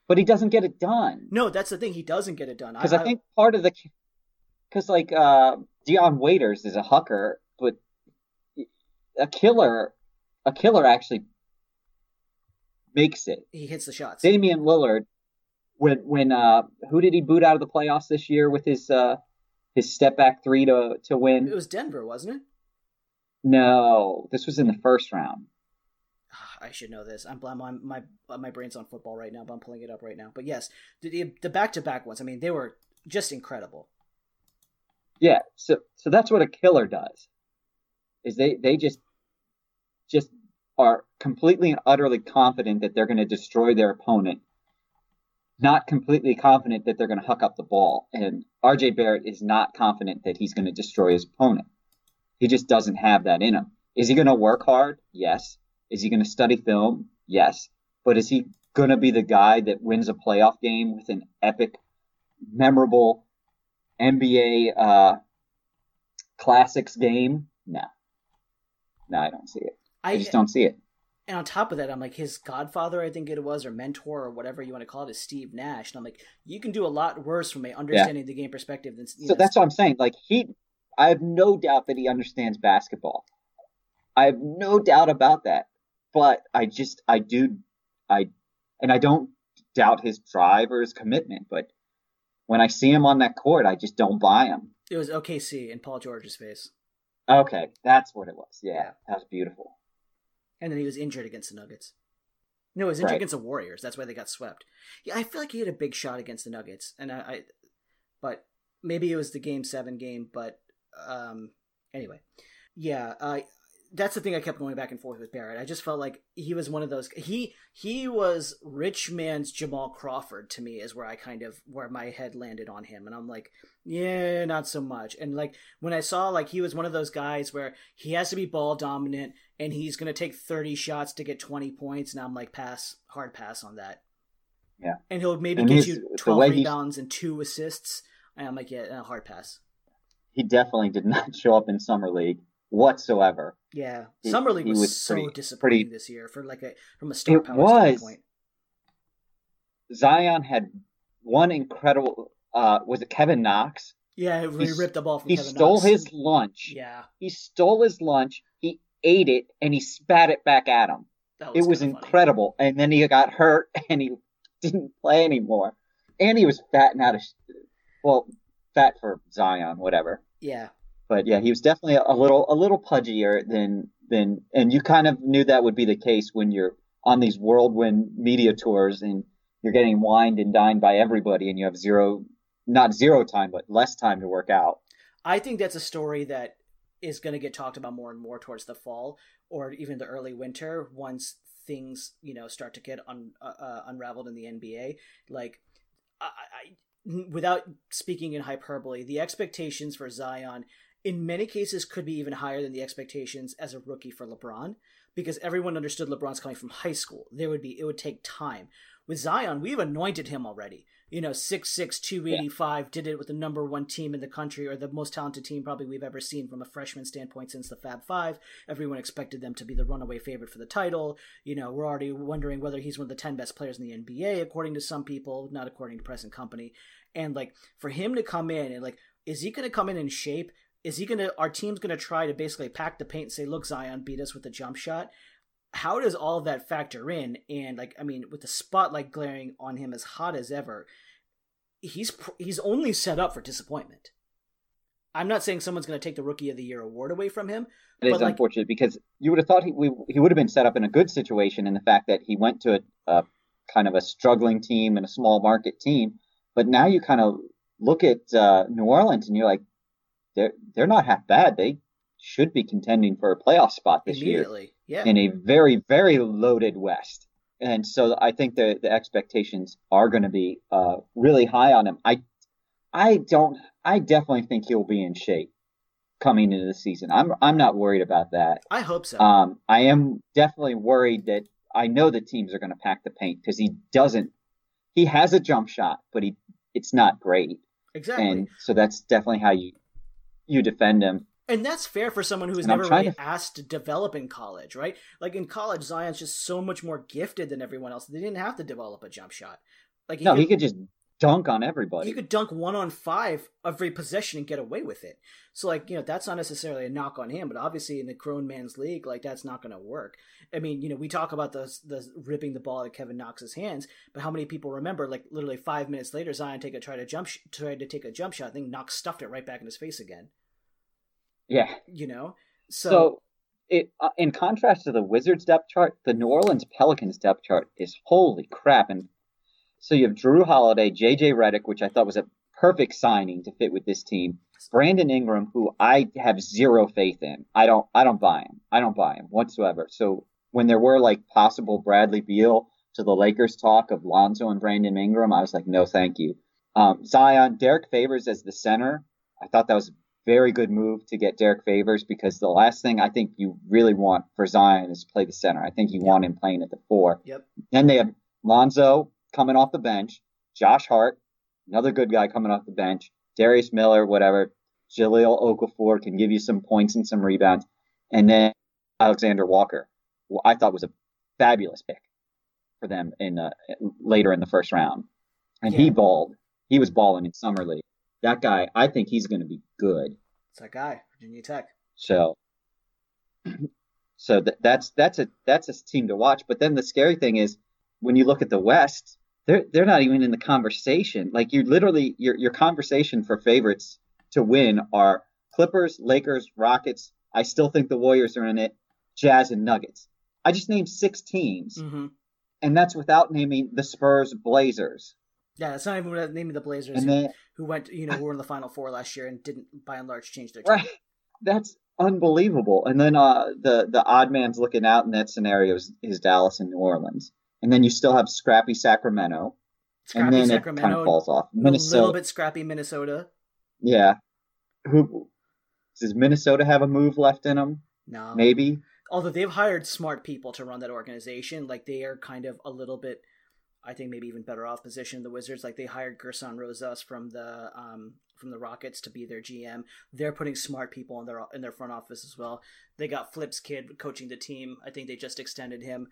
but he doesn't get it done. No, that's the thing. He doesn't get it done. Because I, I, think part of the because like uh Dion Waiters is a hucker, but a killer, a killer actually makes it. He hits the shots. Damian Lillard, when when uh who did he boot out of the playoffs this year with his uh his step back three to to win? It was Denver, wasn't it? No, this was in the first round. I should know this. I'm my my my brain's on football right now, but I'm pulling it up right now. But yes, the the back to back ones. I mean, they were just incredible. Yeah, so so that's what a killer does. Is they they just just are completely and utterly confident that they're going to destroy their opponent, not completely confident that they're going to huck up the ball. And RJ Barrett is not confident that he's going to destroy his opponent. He just doesn't have that in him. Is he going to work hard? Yes. Is he going to study film? Yes. But is he going to be the guy that wins a playoff game with an epic, memorable NBA uh, classics game? No. No, I don't see it. I, I just don't see it. And on top of that, I'm like his godfather, I think it was, or mentor, or whatever you want to call it, is Steve Nash. And I'm like, you can do a lot worse from a understanding yeah. the game perspective than. so know, that's what I'm saying. Like he, I have no doubt that he understands basketball. I have no doubt about that. But I just, I do, I, and I don't doubt his drive or his commitment. But when I see him on that court, I just don't buy him. It was OKC in Paul George's face. Okay, that's what it was. Yeah, that was beautiful. And then he was injured against the Nuggets. No, he was injured right. against the Warriors. That's why they got swept. Yeah, I feel like he had a big shot against the Nuggets, and I, I but maybe it was the Game Seven game. But um, anyway, yeah, uh, that's the thing I kept going back and forth with Barrett. I just felt like he was one of those. He he was rich man's Jamal Crawford to me is where I kind of where my head landed on him, and I'm like, yeah, not so much. And like when I saw like he was one of those guys where he has to be ball dominant and he's gonna take 30 shots to get 20 points, and I'm like, pass, hard pass on that. Yeah, and he'll maybe and get you 12 rebounds and two assists, and I'm like, yeah, hard pass. He definitely did not show up in summer league whatsoever. Yeah, Summer League was, was, so pretty, disappointing pretty, this year for like a from a star power was. standpoint. Zion had one incredible. Uh, was it Kevin Knox? Yeah, he, he ripped the ball from. He Kevin stole Knox. his lunch. Yeah, he stole his lunch. He ate it and he spat it back at him. Was it was incredible. Funny. And then he got hurt and he didn't play anymore. And he was fat and out of well, fat for Zion, whatever. Yeah, but yeah, he was definitely a little a little pudgier than than, and you kind of knew that would be the case when you're on these whirlwind media tours and you're getting wined and dined by everybody, and you have zero, not zero time, but less time to work out. I think that's a story that is going to get talked about more and more towards the fall or even the early winter once things you know start to get un, uh, uh unraveled in the NBA. Like, I, I, without speaking in hyperbole, the expectations for Zion in many cases could be even higher than the expectations as a rookie for LeBron because everyone understood LeBron's coming from high school. There would be it would take time. With Zion, we've anointed him already. You know, 6'6", 285, yeah. did it with the number one team in the country, or the most talented team probably we've ever seen from a freshman standpoint since the Fab Five. Everyone expected them to be the runaway favorite for the title. You know, we're already wondering whether he's one of the 10 best players in the NBA, according to some people, not according to Press and Company. And, like, for him to come in and, like, is he going to come in in shape? is he gonna our team's gonna try to basically pack the paint and say look zion beat us with the jump shot how does all of that factor in and like i mean with the spotlight glaring on him as hot as ever he's he's only set up for disappointment i'm not saying someone's going to take the rookie of the year award away from him it is like, unfortunate because you would have thought he, we, he would have been set up in a good situation in the fact that he went to a, a kind of a struggling team and a small market team but now you kind of look at uh, new orleans and you're like they're they're not half bad. They should be contending for a playoff spot this year. Yeah. In a very very loaded West, and so I think the the expectations are going to be uh, really high on him. I I don't. I definitely think he'll be in shape coming into the season. I'm I'm not worried about that. I hope so. Um, I am definitely worried that I know the teams are going to pack the paint because he doesn't. He has a jump shot, but he it's not great. Exactly. And so that's definitely how you you defend him. And that's fair for someone who was never really to- asked to develop in college, right? Like in college, Zion's just so much more gifted than everyone else. They didn't have to develop a jump shot. Like he No, could, he could just dunk on everybody. he could dunk one on five every possession and get away with it. So like you know that's not necessarily a knock on him, but obviously in the grown man's league, like that's not going to work. I mean, you know, we talk about the the ripping the ball out of Kevin Knox's hands, but how many people remember like literally five minutes later, Zion take a try to jump sh- tried to take a jump shot, I think Knox stuffed it right back in his face again. Yeah. You know, So, so, it uh, in contrast to the Wizards depth chart, the New Orleans Pelicans depth chart is holy crap. And so you have Jrue Holiday, JJ Redick, which I thought was a perfect signing to fit with this team. Brandon Ingram, who I have zero faith in. I don't I don't buy him. I don't buy him whatsoever. So when there were like possible Bradley Beal to the Lakers talk of Lonzo and Brandon Ingram, I was like, no, thank you. Um, Zion, Derrick Favors as the center. I thought that was a very good move to get Derrick Favors because the last thing I think you really want for Zion is to play the center. I think you want him playing at the four. yep. Then they have Lonzo coming off the bench, Josh Hart, another good guy coming off the bench, Darius Miller, whatever. Jahlil Okafor can give you some points and some rebounds. And then Alexander Walker, who I thought was a fabulous pick for them in uh, later in the first round. And Yeah. he balled. He was balling in summer league. That guy, I think he's going to be good. It's that guy, Virginia Tech. So, so th- that's that's a that's a team to watch. But then the scary thing is when you look at the West, they're they're not even in the conversation. Like you literally your your conversation for favorites to win are Clippers, Lakers, Rockets. I still think the Warriors are in it. Jazz and Nuggets. I just named six teams, Mm-hmm. and that's without naming the Spurs, Blazers, Yeah, it's not even the name of the Blazers and who, then who went, you know, who were in the Final Four last year and didn't, by and large, change their team. Right. That's unbelievable. And then uh, the the odd man's looking out in that scenario is, is Dallas and New Orleans. And then you still have scrappy Sacramento, Scrappy and then it kind of falls off. Minnesota, a little bit scrappy Minnesota. yeah. Who does Minnesota have a move left in them? No, Maybe. although they've hired smart people to run that organization, like they are kind of a little bit, I think maybe even better off position the Wizards. Like they hired Gersson Rosas from the um from the Rockets to be their GM. They're putting smart people in their in their front office as well. They got Flip's kid coaching the team. I think they just extended him.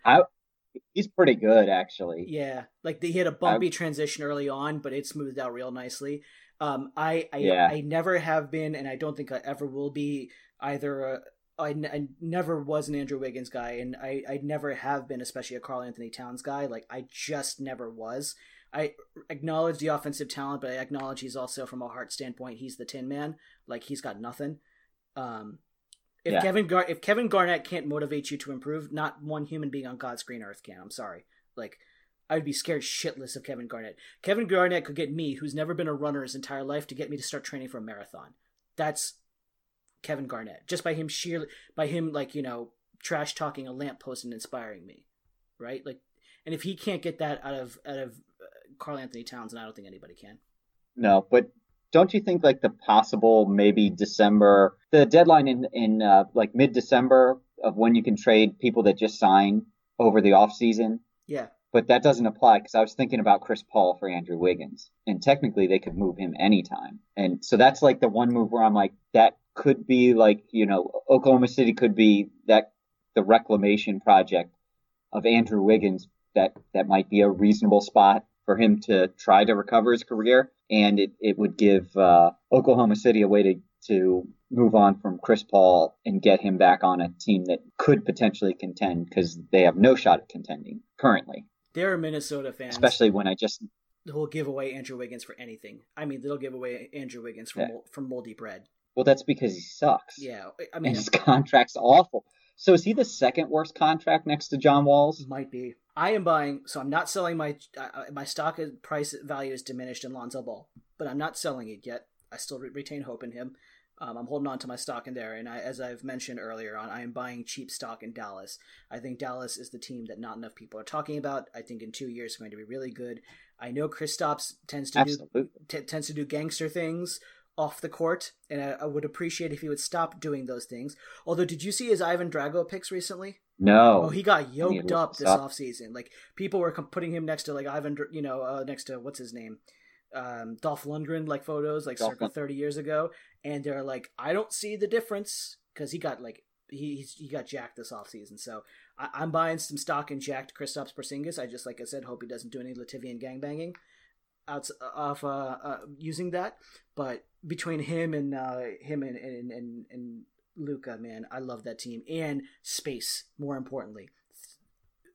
He's pretty good, actually. Yeah, like they hit a bumpy transition early on, but it smoothed out real nicely. Um, I I, Yeah. I never have been, and I don't think I ever will be either. A, I, n- I never was an Andrew Wiggins guy, and I, I never have been, especially a Karl-Anthony Towns guy. Like I just never was. I acknowledge the offensive talent, but I acknowledge he's also, from a heart standpoint, he's the Tin Man. Like he's got nothing. Um, if Yeah. Kevin Gar- if Kevin Garnett can't motivate you to improve, not one human being on God's green earth can. I'm sorry. Like I'd be scared shitless of Kevin Garnett. Kevin Garnett could get me, who's never been a runner his entire life, to get me to start training for a marathon. That's Kevin Garnett. Just by him sheer by him like, you know, trash talking a lamppost and inspiring me. Right? Like and if he can't get that out of out of uh, Karl-Anthony Towns, then I don't think anybody can. No, but don't you think like the possible maybe December, the deadline in in uh, like mid December of when you can trade people that just sign over the off season? Yeah. But that doesn't apply because I was thinking about Chris Paul for Andrew Wiggins, and technically they could move him anytime. And so that's like the one move where I'm like, that could be like, you know, Oklahoma City could be that the reclamation project of Andrew Wiggins. That that might be a reasonable spot for him to try to recover his career, and it it would give uh, Oklahoma City a way to to move on from Chris Paul and get him back on a team that could potentially contend because they have no shot at contending currently. There are Minnesota fans Especially when I just who will give away Andrew Wiggins for anything. I mean, they'll give away Andrew Wiggins for Yeah. for moldy bread. Well, that's because he sucks. Yeah, I and mean, his contract's awful. So is he the second worst contract next to John Walls? Might be. I am buying, so I'm not selling my uh, my stock price value is diminished in Lonzo Ball, but I'm not selling it yet. I still re- retain hope in him. Um, I'm holding on to my stock in there, and I, as I've mentioned earlier on, I am buying cheap stock in Dallas. I think Dallas is the team that not enough people are talking about. I think in two years it's going to be really good. I know Kristaps tends to Absolutely. do t- tends to do gangster things off the court, and I, I, would appreciate if he would stop doing those things. Although, did you see his Ivan Drago picks recently? No. Oh, he got yoked he up this up. offseason. Like people were putting him next to like Ivan, you know, uh, next to what's his name, um, Dolph Lundgren, like photos like Dolph circa thirty years ago, and they're like, I don't see the difference because he got like he he got jacked this offseason. So I, am buying some stock in jacked Kristaps Porzingis. I just like I said, hope he doesn't do any Latavian gangbanging out of uh, uh, using that. But between him and uh, him and and and, and Luka, man, I love that team and space. More importantly,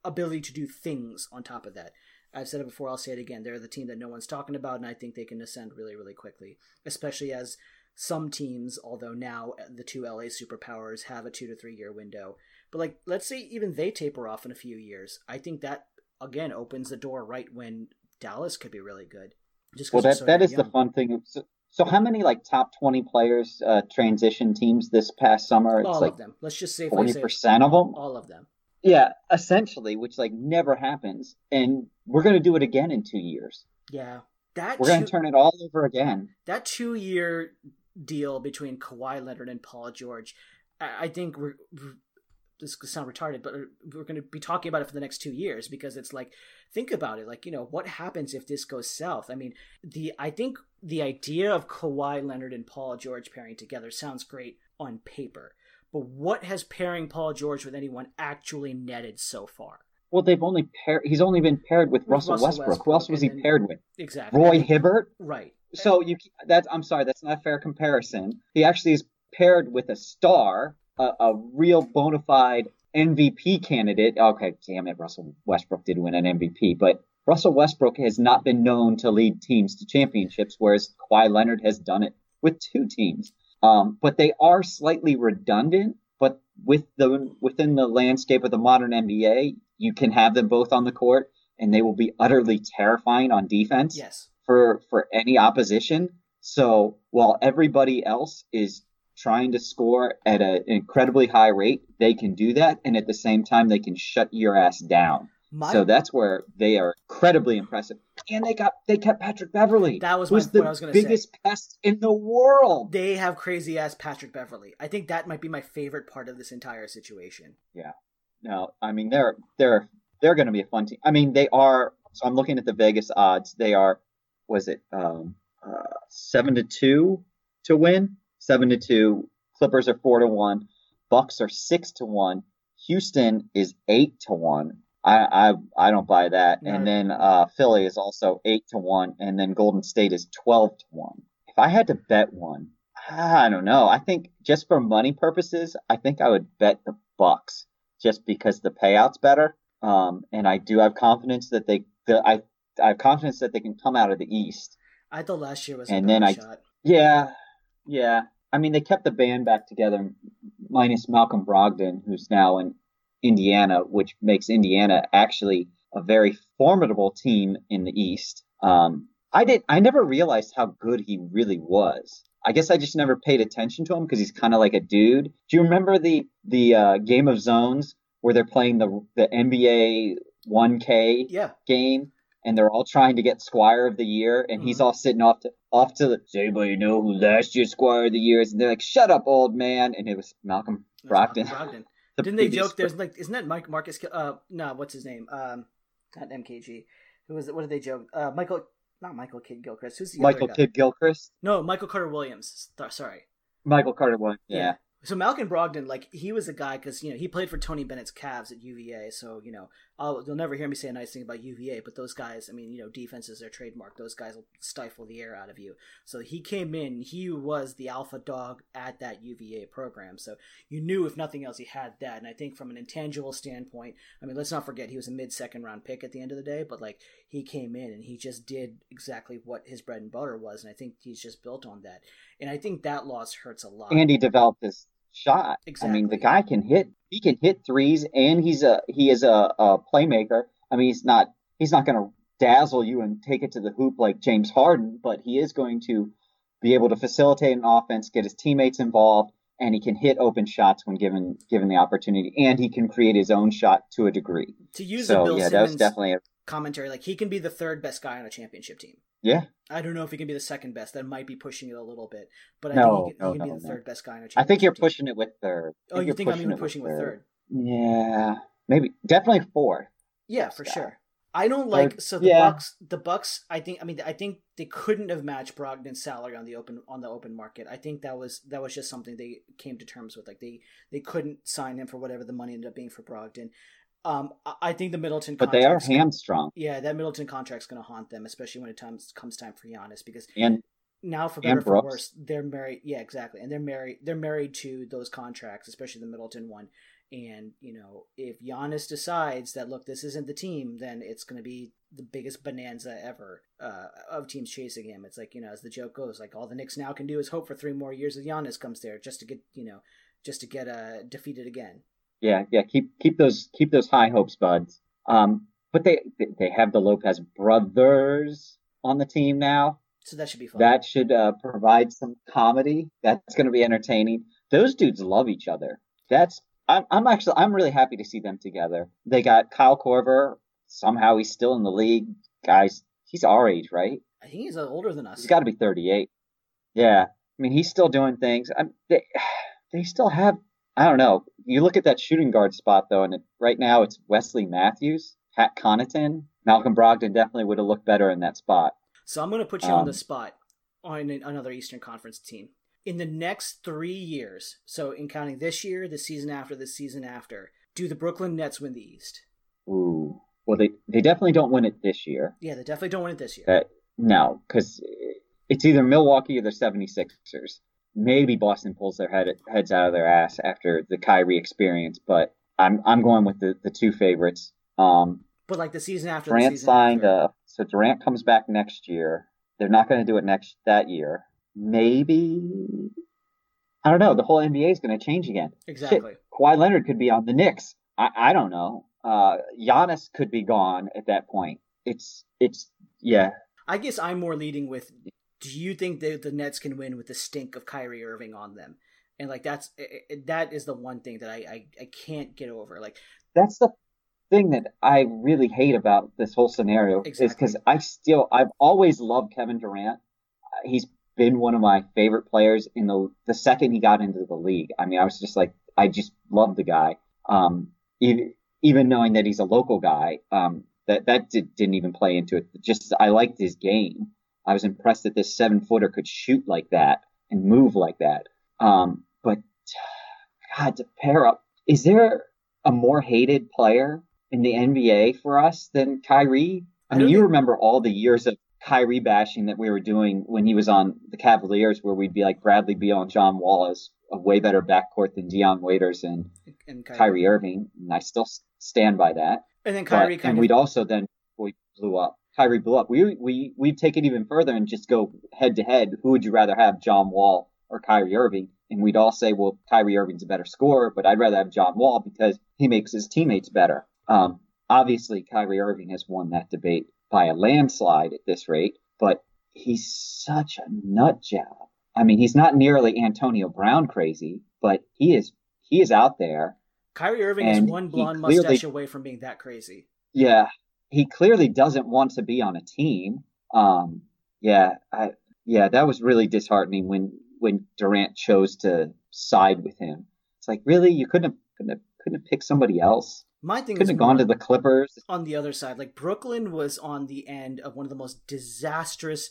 ability to do things on top of that. I've said it before. I'll say it again. They're the team that no one's talking about, and I think they can ascend really, really quickly. Especially as some teams, although now the two LA superpowers have a two to three year window, but like let's say even they taper off in a few years. I think that again opens the door right when Dallas could be really good. Just well, that so that is young. the fun thing. So, so, how many like top twenty players uh, transition teams this past summer? It's all like of them. Let's just say forty percent of them. All of them. Yeah, essentially, which like never happens, and we're gonna do it again in two years. Yeah, that we're two, gonna turn it all over again. That two-year deal between Kawhi Leonard and Paul George, I, I think we're this could sound retarded, but we're going to be talking about it for the next two years because it's like, think about it. Like, you know, what happens if this goes south? I mean, the I think the idea of Kawhi Leonard and Paul George pairing together sounds great on paper, but what has pairing Paul George with anyone actually netted so far? Well, they've only paired. He's only been paired with, with Russell, Russell Westbrook. Westbrook. Who else was he then, paired with? Exactly. Roy Hibbert. Right. So you that's I'm sorry, that's not a fair comparison. He actually is paired with a star a, a real bona fide MVP candidate. Okay, damn it, Russell Westbrook did win an MVP, but Russell Westbrook has not been known to lead teams to championships, whereas Kawhi Leonard has done it with two teams. Um, but they are slightly redundant. But with the within the landscape of the modern NBA, you can have them both on the court, and they will be utterly terrifying on defense. Yes. For for any opposition. So while everybody else is trying to score at an incredibly high rate, they can do that, and at the same time, they can shut your ass down. My... So that's where they are incredibly impressive. And they got they kept Patrick Beverley. That was, my, the I was biggest say. pest in the world. They have crazy ass Patrick Beverley. I think that might be my favorite part of this entire situation. Yeah. No, I mean they're they're they're going to be a fun team. I mean they are. So I'm looking at the Vegas odds. They are. Was it um, uh, seven to two to win? Seven to two. Clippers are four to one. Bucks are six to one. Houston is eight to one. I I, I don't buy that. No. And then uh, Philly is also eight to one, and then Golden State is twelve to one. If I had to bet one, I don't know. I think just for money purposes, I think I would bet the Bucks just because the payout's better. Um, and I do have confidence that they, the, I, I have confidence that they can come out of the East. I thought last year was and then I, shot. yeah, yeah. I mean, they kept the band back together, minus Malcolm Brogdon, who's now in Indiana, which makes Indiana actually a very formidable team in the East. Um, I did. I never realized how good he really was. I guess I just never paid attention to him because he's kind of like a dude. Do you remember the the uh, Game of Zones where they're playing the the NBA 1K yeah. game? And they're all trying to get Squire of the Year, and mm-hmm. he's all sitting off to off to the. Does anybody know who last year's Squire of the Year is? And they're like, "Shut up, old man!" And it was Malcolm Brogdon. Brogdon. the Didn't they joke? There's like, isn't that Mike Marcus? Uh, no, what's his name? Um, not MKG. Who was it? What did they joke? Uh, Michael, not Michael Kidd Gilchrist. Who's the Michael Kidd Gilchrist? No, Michael Carter Williams. Sorry. Michael Carter Williams. yeah. yeah. So Malcolm Brogdon, like he was a guy because you know he played for Tony Bennett's Cavs at UVA. So you know Oh, I'll, you'll never hear me say a nice thing about UVA, but those guys, I mean, you know, defense is their trademark. Those guys will stifle the air out of you. So he came in, he was the alpha dog at that UVA program. So you knew if nothing else, he had that. And I think from an intangible standpoint, I mean, let's not forget he was a mid second round pick at the end of the day, but like he came in and he just did exactly what his bread and butter was, and I think he's just built on that. And I think that loss hurts a lot. And he developed this shot. Exactly. I mean, the guy can hit. He can hit threes, and he's a he is a, a playmaker. I mean, he's not he's not going to dazzle you and take it to the hoop like James Harden, but he is going to be able to facilitate an offense, get his teammates involved, and he can hit open shots when given given the opportunity, and he can create his own shot to a degree. To use so, yeah, Simmons, that was definitely a commentary, like he can be the third best guy on a championship team. Yeah. I don't know if he can be the second best. That might be pushing it a little bit, but I No, think he can, no, he can no, be the third best guy on a I championship. I think you're team. pushing it with third. Oh, you you're think I'm even pushing with third? Yeah, maybe definitely fourth. Yeah, for guy. sure. I don't like so the yeah. Bucks. The Bucks. I think. I mean, I think they couldn't have matched Brogdon's salary on the open on the open market. I think that was that was just something they came to terms with. Like they they couldn't sign him for whatever the money ended up being for Brogdon. Um, I, think the Middleton. But they are hamstrung, Yeah, that Middleton contract's going to haunt them, especially when it comes comes time for Giannis, because and now for And better or for worse, they're married. Yeah, exactly, and they're married. They're married to those contracts, especially the Middleton one. And you know, if Giannis decides that look, this isn't the team, then it's going to be the biggest bonanza ever uh, of teams chasing him. It's like you know, as the joke goes, like all the Knicks now can do is hope for three more years of Giannis comes there, just to get you know, just to get uh, defeated again. Yeah, yeah, keep keep those keep those high hopes, buds. Um, but they they have the Lopez brothers on the team now. So that should be fun. That should uh, provide some comedy. That's going to be entertaining. Those dudes love each other. That's I'm I'm actually I'm really happy to see them together. They got Kyle Korver. Somehow he's still in the league. Guys, he's our age, right? I think he's uh, older than us. He's got to be 38. Yeah, I mean he's still doing things. I'm, they they still have. I don't know. You look at that shooting guard spot though, and it, right now it's Wesley Matthews, Pat Connaughton, Malcolm Brogdon definitely would have looked better in that spot. So I'm going to put you on the Um, spot on another Eastern Conference team. In the next three years, so in counting this year, the season after, the season after, do the Brooklyn Nets win the East? Ooh. Well, they they definitely don't win it this year. Yeah, they definitely don't win it this year. That no, because it's either Milwaukee or the 76ers. Maybe Boston pulls their head heads out of their ass after the Kyrie experience, but I'm I'm going with the, the two favorites. Um, But like the season after, the Durant season signed. after. Uh, so Durant comes back next year. They're not going to do it next that year. Maybe I don't know. The whole NBA is going to change again. exactly. Shit, Kawhi Leonard could be on the Knicks. I, I don't know. Uh, Giannis could be gone at that point. It's it's yeah. I guess I'm more leading with. Do you think that the Nets can win with the stink of Kyrie Irving on them? And like that's that is the one thing that I I, I can't get over. Like That's the thing that I really hate about this whole scenario is because I still I've always loved Kevin Durant. He's been one of my favorite players in the the second he got into the league. I mean, I was just like I just love the guy. Um, even even knowing that he's a local guy, um, that that did, didn't even play into it. Just I liked his game. I was impressed that this seven footer could shoot like that and move like that. Um, but God, to pair up, is there a more hated player in the NBA for us than Kyrie? I mean, you remember all the years of Kyrie bashing that we were doing when he was on the Cavaliers, where we'd be like Bradley Beal and John Wall is a way better backcourt than Dion Waiters and and Kyrie, Kyrie Irving, and I still stand by that. and then Kyrie But- Kyrie and kind we'd also then we blew up. Kyrie blew up. We we we'd take it even further and just go head to head. Who would you rather have, John Wall or Kyrie Irving? And we'd all say, well, Kyrie Irving's a better scorer, but I'd rather have John Wall because he makes his teammates better. Um, obviously, Kyrie Irving has won that debate by a landslide at this rate, but he's such a nut job. I mean, he's not nearly Antonio Brown crazy, but he is he is out there. Kyrie Irving is one blonde clearly- mustache away from being that crazy. Yeah, he clearly doesn't want to be on a team. Um, yeah, I, yeah, that was really disheartening when when Durant chose to side with him. It's like, really, you couldn't have couldn't have, couldn't have picked somebody else. My thing Couldn't is have gone to the Clippers. on the other side. Like Brooklyn was on the end of one of the most disastrous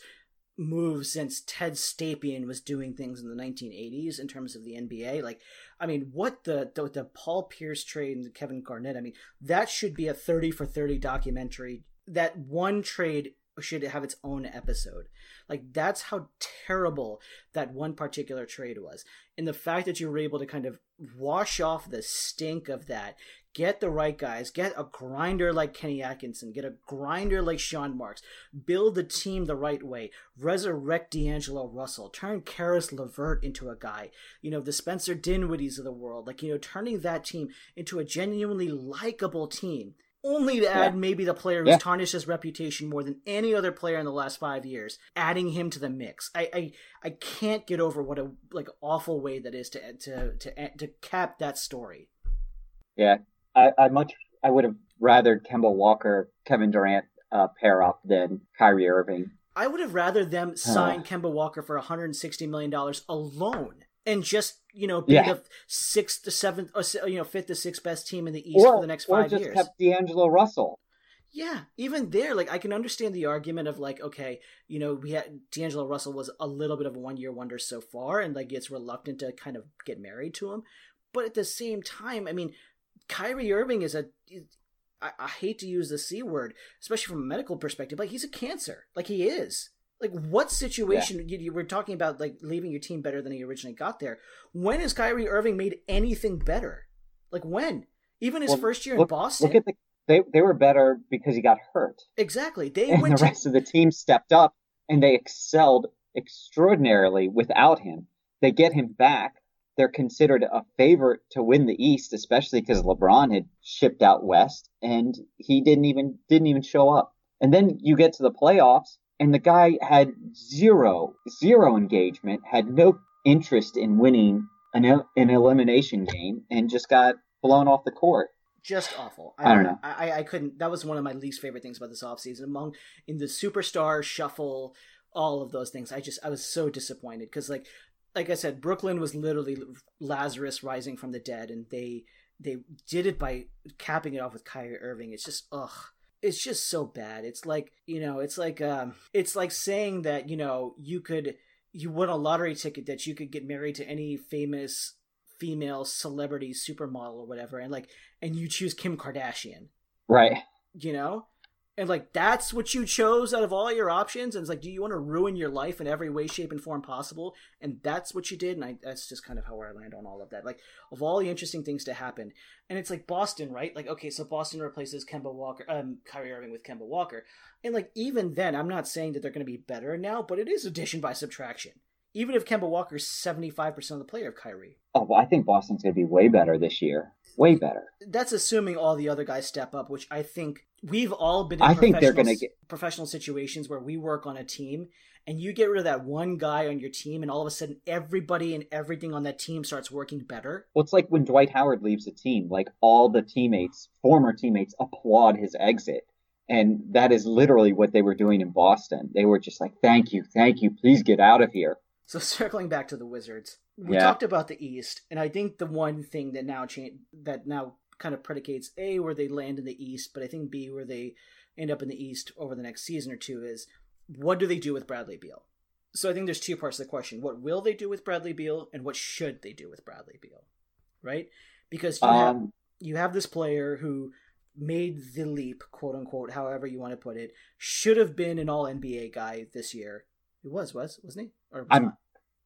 moves since Ted Stepien was doing things in the 1980s in terms of the NBA. Like, I mean, what the the, the Paul Pierce trade and Kevin Garnett. I mean, that should be a 30 for 30 documentary. That one trade should have its own episode. Like that's how terrible that one particular trade was. And the fact that you were able to kind of wash off the stink of that, get the right guys, get a grinder like Kenny Atkinson, get a grinder like Sean Marks, build the team the right way, resurrect D'Angelo Russell, turn Caris LeVert into a guy, you know, the Spencer Dinwiddies of the world, like, you know, turning that team into a genuinely likable team. Only to add Yeah. maybe the player who's Yeah. tarnished his reputation more than any other player in the last five years, adding him to the mix. I I, I can't get over what a like awful way that is to to to to cap that story. Yeah, I, I much I would have rather Kemba Walker, Kevin Durant uh, pair up than Kyrie Irving. I would have rather them sign uh. Kemba Walker for 160 million dollars alone and just you know be yeah. the sixth to seventh or you know fifth to sixth best team in the East or, for the next five years. kept D'Angelo Russell. Yeah, even there, like I can understand the argument of like, okay, you know, we had D'Angelo Russell was a little bit of a one year wonder so far, and like it's reluctant to kind of get married to him. But at the same time, I mean, Kyrie Irving is a. I, I hate to use the c word, especially from a medical perspective. Like he's a cancer, like he is. Like what situation yeah. you, you were talking about, like leaving your team better than he originally got there? When has Kyrie Irving made anything better? Like when? Even his well, first year look, in Boston. Look at the they they were better because he got hurt. Exactly. They and the to... rest of the team stepped up and they excelled extraordinarily without him. They get him back. They're considered a favorite to win the East, especially because LeBron had shipped out west and he didn't even didn't even show up. And then you get to the playoffs and the guy had zero zero engagement, had no interest in winning an an elimination game, and just got blown off the court just awful. I, I don't know. I, I couldn't. That was one of my least favorite things about this offseason. Among in the superstar shuffle, all of those things, I just I was so disappointed because like like I said, Brooklyn was literally Lazarus rising from the dead, and they they did it by capping it off with Kyrie Irving. It's just ugh. It's just so bad. It's like you know, it's like um, it's like saying that you know you could you won a lottery ticket that you could get married to any famous female celebrity supermodel or whatever and like and you choose Kim Kardashian. Right. You know? And like that's what you chose out of all your options? And it's like do you want to ruin your life in every way shape and form possible? And that's what you did? And I, that's just kind of how I land on all of that. Like of all the interesting things to happen. And it's like Boston right? Like okay so Boston replaces Kemba Walker um Kyrie Irving with Kemba Walker. And like even then I'm not saying that they're going to be better now but it is addition by subtraction. Even if Kemba Walker's 75% of the player of Kyrie. Oh, well, I think Boston's going to be way better this year. Way better. That's assuming all the other guys step up, which I think we've all been in I think they're gonna get... professional situations where we work on a team and you get rid of that one guy on your team and all of a sudden everybody and everything on that team starts working better. Well, it's like when Dwight Howard leaves a team, like all the teammates, former teammates applaud his exit. And that is literally what they were doing in Boston. They were just like, thank you, thank you, please get out of here. So circling back to the Wizards, we yeah. talked about the East, and I think the one thing that now change that now kind of predicates a where they land in the East, but I think b where they end up in the East over the next season or two is what do they do with Bradley Beal? So I think there's two parts of the question: what will they do with Bradley Beal, and what should they do with Bradley Beal? Right? Because you um, have you have this player who made the leap, quote unquote, however you want to put it, should have been an All NBA guy this year he was, was wasn't he? Or was I'm.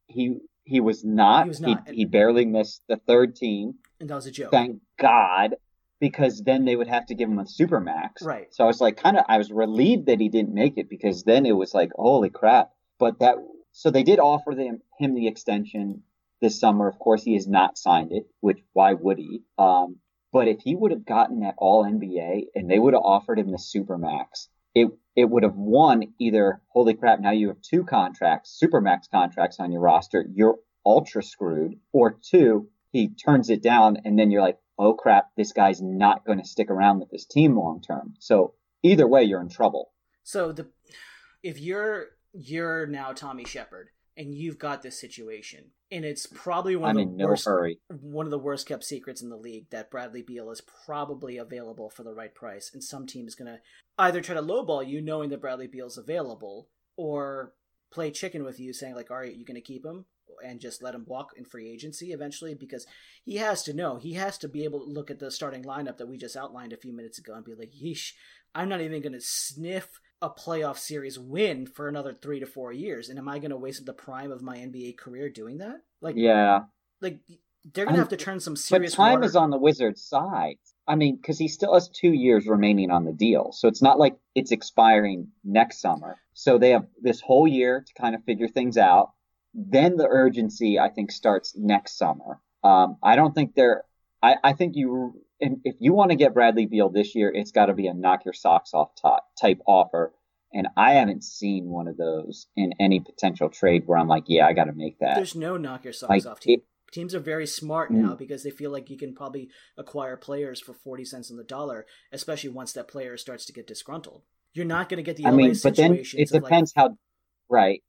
He he was not. He was not. He, he, barely missed the third team. And that was a joke. Thank God, because then they would have to give him a super max. Right. So I was like, kind of, I was relieved that he didn't make it because then it was like, holy crap. But that, so they did offer them him the extension this summer. Of course, he has not signed it, which why would he? Um, but if he would have gotten that All NBA and they would have offered him the super max, it it would have won either holy crap now you have two contracts supermax contracts on your roster you're ultra screwed or two he turns it down and then you're like oh crap this guy's not going to stick around with this team long term. So either way you're in trouble. So the if you're you're now Tommy Sheppard and you've got this situation and it's probably one I'm of the no worst hurry. one of the worst kept secrets in the league that Bradley Beal is probably available for the right price and some team is going to either try to lowball you knowing that Bradley Beal's available or play chicken with you saying like all right you going to keep him and just let him walk in free agency eventually because he has to know he has to be able to look at the starting lineup that we just outlined a few minutes ago and be like yeesh I'm not even going to sniff a playoff series win for another three to four years. And am I going to waste the prime of my NBA career doing that? Like, yeah, like they're going to have to turn some serious. But time water. is on the Wizards' side. I mean, because he still has two years remaining on the deal, so it's not like it's expiring next summer. So they have this whole year to kind of figure things out. Then the urgency, I think, starts next summer. Um, I don't think they're. I, I think you if you want to get Bradley Beal this year, it's got to be a knock your socks off type offer. And I haven't seen one of those in any potential trade where I'm like, yeah, I got to make that. There's no knock your socks like, off team. Teams are very smart now mm. because they feel like you can probably acquire players for 40 cents on the dollar, especially once that player starts to get disgruntled. You're not going to get the I LA mean, but then it depends like, how right.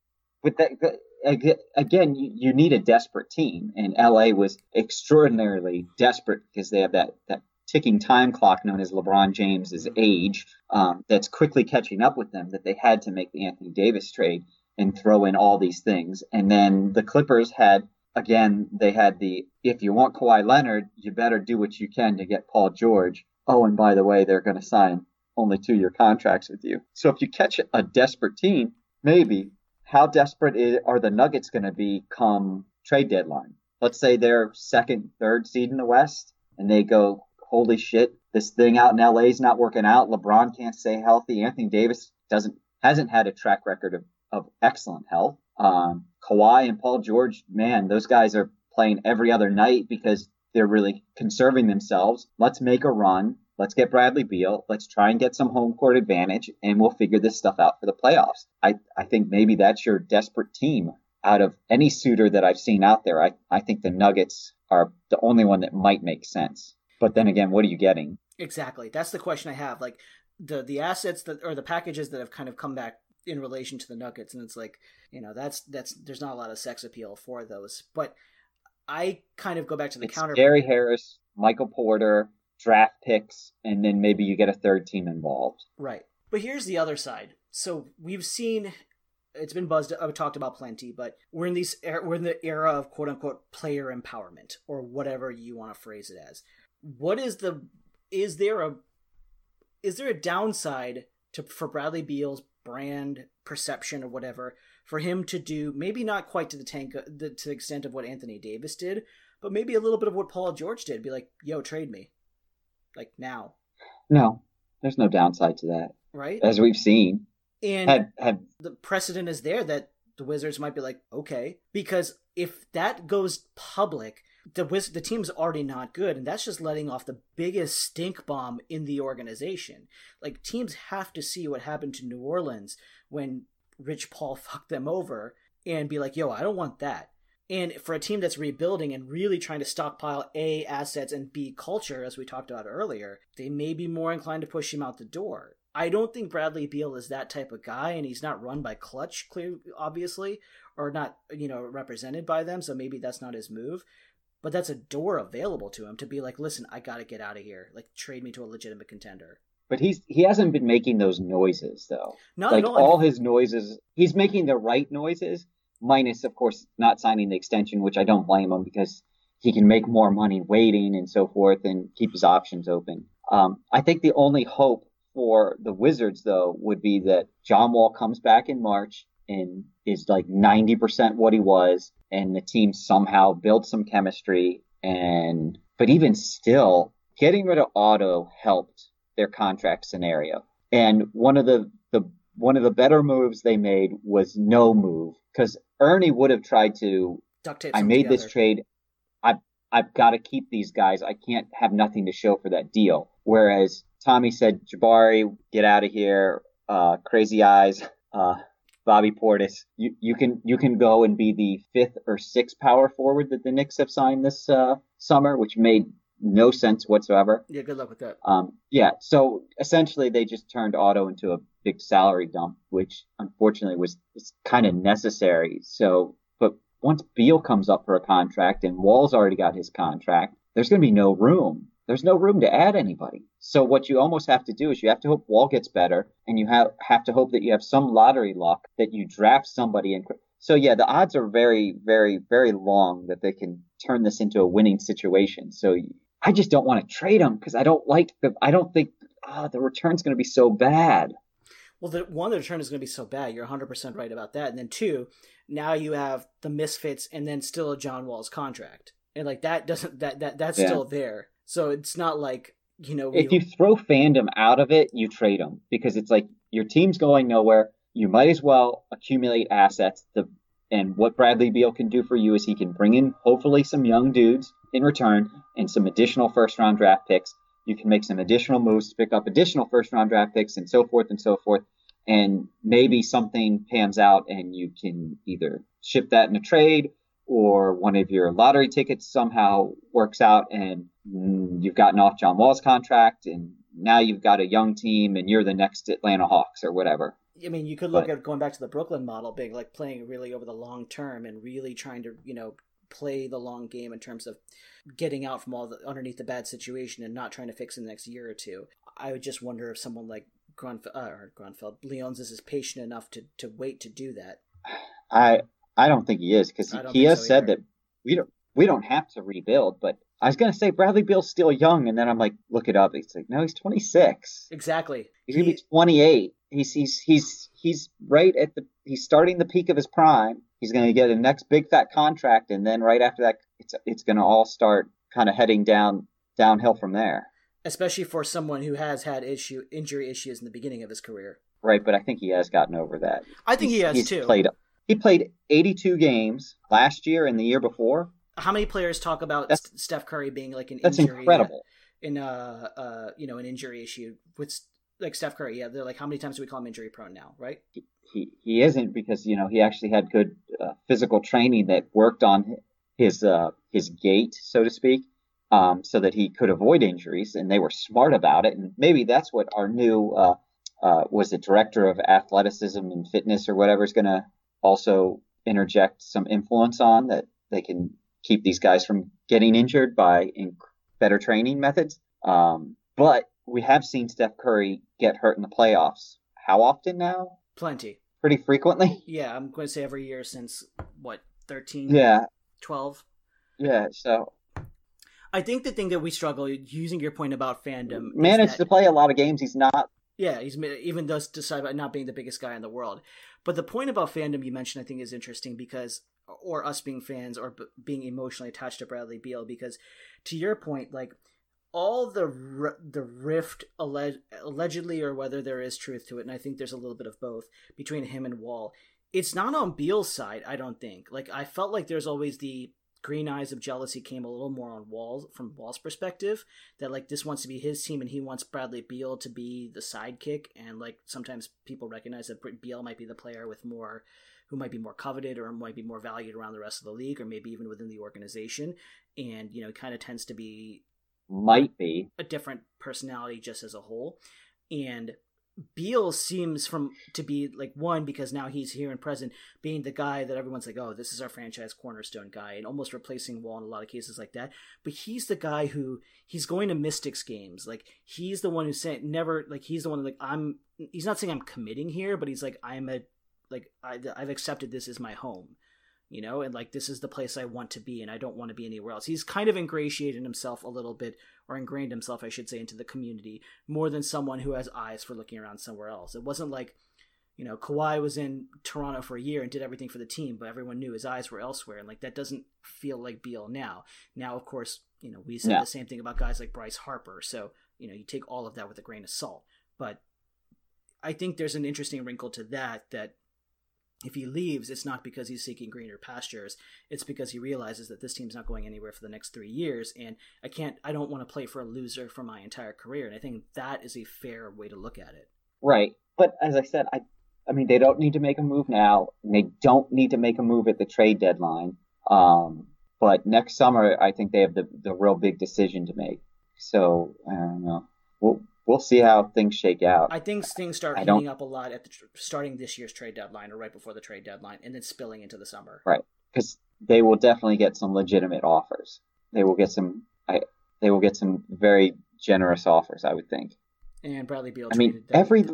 But the, again, you need a desperate team, and LA was extraordinarily desperate because they have that that ticking time clock known as LeBron James's age um, that's quickly catching up with them. That they had to make the Anthony Davis trade and throw in all these things, and then the Clippers had again they had the if you want Kawhi Leonard, you better do what you can to get Paul George. Oh, and by the way, they're going to sign only two year contracts with you. So if you catch a desperate team, maybe how desperate are the Nuggets going to be come trade deadline? Let's say they're second, third seed in the West, and they go, holy shit, this thing out in LA is not working out. LeBron can't stay healthy. Anthony Davis doesn't hasn't had a track record of, of excellent health. Um, Kawhi and Paul George, man, those guys are playing every other night because they're really conserving themselves. Let's make a run. Let's get Bradley Beal. Let's try and get some home court advantage, and we'll figure this stuff out for the playoffs. I, I think maybe that's your desperate team out of any suitor that I've seen out there. I, I think the Nuggets are the only one that might make sense. But then again, what are you getting? Exactly. That's the question I have. Like the the assets that or the packages that have kind of come back in relation to the Nuggets, and it's like you know that's that's there's not a lot of sex appeal for those. But I kind of go back to the it's counter. Gary Harris, Michael Porter, draft picks, and then maybe you get a third team involved. Right. But here's the other side. So we've seen it's been buzzed I've talked about plenty, but we're in these er, we're in the era of quote unquote player empowerment or whatever you want to phrase it as. What is the is there a is there a downside to for Bradley Beal's brand perception or whatever for him to do maybe not quite to the tank the, to the extent of what Anthony Davis did, but maybe a little bit of what Paul George did. Be like, yo, trade me like now. No, there's no downside to that. Right. As we've seen. And had, had... the precedent is there that the Wizards might be like, okay, because if that goes public, the Wiz- the team's already not good, and that's just letting off the biggest stink bomb in the organization. Like teams have to see what happened to New Orleans when Rich Paul fucked them over, and be like, yo, I don't want that. And for a team that's rebuilding and really trying to stockpile A, assets, and B, culture, as we talked about earlier, they may be more inclined to push him out the door. I don't think Bradley Beal is that type of guy, and he's not run by Clutch, clear, obviously, or not, you know, represented by them, so maybe that's not his move. But that's a door available to him to be like, listen, I got to get out of here. Like, trade me to a legitimate contender. But he's he hasn't been making those noises though. Not like all. all his noises, he's making the right noises, minus of course not signing the extension, which I don't blame him because he can make more money waiting and so forth and keep his options open. Um, I think the only hope for the Wizards though would be that John Wall comes back in March and is like 90% what he was and the team somehow builds some chemistry and but even still getting rid of Otto helped their contract scenario. And one of the the one of the better moves they made was no move because Ernie would have tried to. I made together. this trade. I I've got to keep these guys. I can't have nothing to show for that deal. Whereas Tommy said, Jabari, get out of here. Uh, crazy eyes. Uh, Bobby Portis, you, you can you can go and be the fifth or sixth power forward that the Knicks have signed this uh, summer, which made no sense whatsoever. Yeah, good luck with that. Um, yeah, so essentially they just turned Otto into a big salary dump, which unfortunately was kind of necessary. So, but once Beal comes up for a contract and Wall's already got his contract, there's going to be no room. There's no room to add anybody. So what you almost have to do is you have to hope Wall gets better, and you have have to hope that you have some lottery luck that you draft somebody and. So yeah, the odds are very, very, very long that they can turn this into a winning situation. So I just don't want to trade him because I don't like the. I don't think oh, the return's going to be so bad. Well, the one, the return is going to be so bad. You're 100 percent right about that. And then two, now you have the misfits, and then still a John Wall's contract, and like that doesn't that that that's yeah. still there. So it's not like you know. If you throw fandom out of it, you trade them because it's like your team's going nowhere. You might as well accumulate assets. The and what Bradley Beal can do for you is he can bring in hopefully some young dudes in return and some additional first round draft picks. You can make some additional moves to pick up additional first round draft picks and so forth and so forth. And maybe something pans out and you can either ship that in a trade or one of your lottery tickets somehow works out and you've gotten off John Wall's contract and now you've got a young team and you're the next Atlanta Hawks or whatever. I mean, you could look but, at going back to the Brooklyn model, big like playing really over the long term and really trying to, you know, play the long game in terms of getting out from all the underneath the bad situation and not trying to fix in the next year or two. I would just wonder if someone like Grunfeld, uh, or Grunfeld, Leonsis patient enough to, to wait to do that. I I don't think he is because he, he has so said that we don't we don't have to rebuild. But I was gonna say Bradley Beal's still young, and then I'm like, look it up. He's like, no, he's 26. Exactly. He's gonna he, be 28. He's he's he's he's right at the he's starting the peak of his prime. He's gonna get a next big fat contract, and then right after that, it's it's gonna all start kind of heading down downhill from there. Especially for someone who has had issue injury issues in the beginning of his career. Right, but I think he has gotten over that. I think he's, he has he's too. Played he played 82 games last year and the year before. How many players talk about that's, Steph Curry being like an that's injury? incredible. In a, uh, you know, an injury issue with like Steph Curry. Yeah, they're like, how many times do we call him injury prone now? Right? He he, isn't because you know he actually had good uh, physical training that worked on his uh, his gait, so to speak. Um, so that he could avoid injuries, and they were smart about it. And maybe that's what our new uh, uh, was the director of athleticism and fitness or whatever is going to also interject some influence on that they can keep these guys from getting injured by in better training methods. Um, but we have seen Steph Curry get hurt in the playoffs. How often now? Plenty. Pretty frequently? Yeah, I'm going to say every year since, what, 13? Yeah. 12? Yeah, so. I think the thing that we struggle, using your point about fandom, managed to play a lot of games. He's not. Yeah, he's even does decide about not being the biggest guy in the world. But the point about fandom you mentioned, I think, is interesting because, or us being fans or b- being emotionally attached to Bradley Beal, because to your point, like all the the rift alleg- allegedly, or whether there is truth to it, and I think there's a little bit of both between him and Wall. It's not on Beal's side, I don't think. Like I felt like there's always the green eyes of jealousy came a little more on Wall from Wall's perspective that like this wants to be his team and he wants Bradley Beal to be the sidekick and like sometimes people recognize that Beal might be the player with more who might be more coveted or might be more valued around the rest of the league or maybe even within the organization and you know kind of tends to be might be a different personality just as a whole and Beal seems from to be like one because now he's here and present, being the guy that everyone's like, oh, this is our franchise cornerstone guy, and almost replacing Wall in a lot of cases like that. But he's the guy who he's going to Mystics games, like he's the one who said never like he's the one like I'm. He's not saying I'm committing here, but he's like I'm a like I, I've accepted this as my home you know, and like this is the place I want to be and I don't want to be anywhere else. He's kind of ingratiated himself a little bit, or ingrained himself, I should say, into the community more than someone who has eyes for looking around somewhere else. It wasn't like, you know, Kawhi was in Toronto for a year and did everything for the team, but everyone knew his eyes were elsewhere. And like that doesn't feel like Beal now. Now, of course, you know, we said yeah. the same thing about guys like Bryce Harper. So, you know, you take all of that with a grain of salt. But I think there's an interesting wrinkle to that that if he leaves, it's not because he's seeking greener pastures. It's because he realizes that this team's not going anywhere for the next three years, and I can't. I don't want to play for a loser for my entire career. And I think that is a fair way to look at it. Right, but as I said, I, I mean, they don't need to make a move now. They don't need to make a move at the trade deadline. Um, but next summer, I think they have the the real big decision to make. So I don't know. We'll see how things shake out. I think things start I heating up a lot at the starting this year's trade deadline or right before the trade deadline, and then spilling into the summer. Right, because they will definitely get some legitimate offers. They will get some. I, they will get some very generous offers, I would think. And Bradley Beal. I mean, every,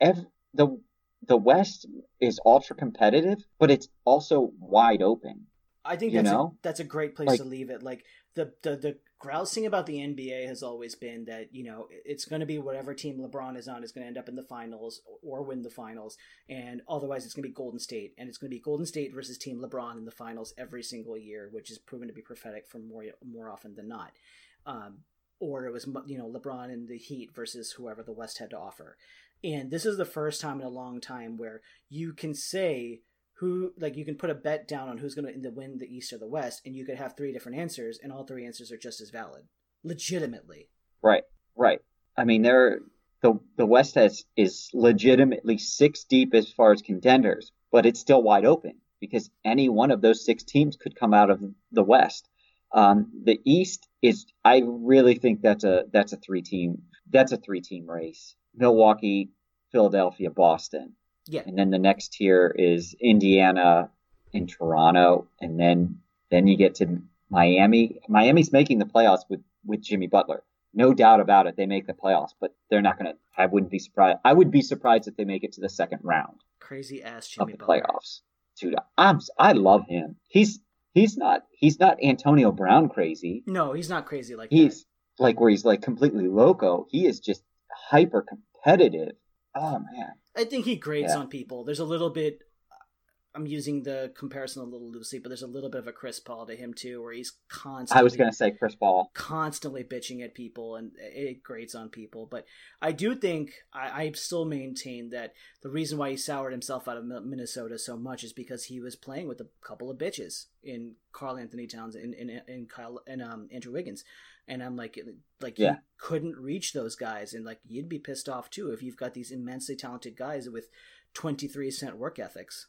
every the the West is ultra competitive, but it's also wide open. I think that's a, that's a great place like, to leave it. Like the, the the grousing about the NBA has always been that you know it's going to be whatever team LeBron is on is going to end up in the finals or win the finals, and otherwise it's going to be Golden State, and it's going to be Golden State versus Team LeBron in the finals every single year, which is proven to be prophetic for more more often than not. Um, or it was you know LeBron and the Heat versus whoever the West had to offer, and this is the first time in a long time where you can say who like you can put a bet down on who's going to win the East or the West, and you could have three different answers, and all three answers are just as valid, legitimately. Right, right. I mean, there the the West has is legitimately six deep as far as contenders, but it's still wide open. because any one of those six teams could come out of the West. Um, the East is, I really think that's a that's a three team that's a three team race. Milwaukee, Philadelphia, Boston. Yeah. And then the next tier is Indiana and Toronto, and then then you get to Miami. Miami's making the playoffs with with Jimmy Butler. No doubt about it, they make the playoffs, but they're not going to. I wouldn't be surprised. I would be surprised if they make it to the second round Crazy ass Jimmy of the Butler. playoffs. Dude, I'm I love him. He's he's not he's not Antonio Brown crazy. No, he's not crazy like He's like where he's like completely loco. He is just hyper competitive. Oh man. I think he grades Yeah. on people. There's a little bit. I'm using the comparison a little loosely, but there's a little bit of a Chris Paul to him too, where he's constantly. I was gonna say Chris Paul. constantly bitching at people and it grates on people. But I do think I, I still maintain that the reason why he soured himself out of Minnesota so much is because he was playing with a couple of bitches in Karl-Anthony Towns and in, in, in Kyle and um, Andrew Wiggins. And I'm like, like Yeah. couldn't reach those guys, and like you'd be pissed off too if you've got these immensely talented guys with 23 cent work ethics.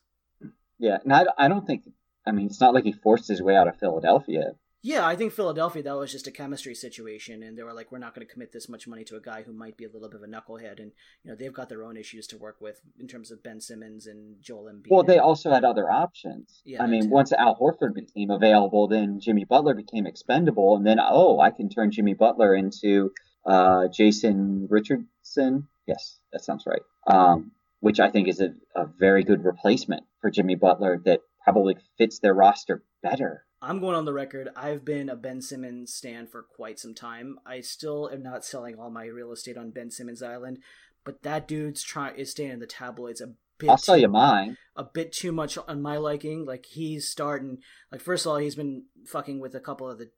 Yeah, and I, I don't think. I mean, it's not like he forced his way out of Philadelphia. Yeah, I think Philadelphia that was just a chemistry situation, and they were like, we're not going to commit this much money to a guy who might be a little bit of a knucklehead, and you know they've got their own issues to work with in terms of Ben Simmons and Joel Embiid. Well, they also had other options. Yeah, I mean, once Al Horford became available, then Jimmy Butler became expendable, and then oh, I can turn Jimmy Butler into uh, Jason Richardson. Yes, that sounds right. Um, which I think is a, a very good replacement for Jimmy Butler that probably fits their roster better. I'm going on the record. I've been a Ben Simmons stan for quite some time. I still am not selling all my real estate on Ben Simmons Island, but that dude's trying is staying in the tabloids a bit. I'll tell you mine. a bit too much on my liking. Like he's starting. Like first of all, he's been fucking with a couple of the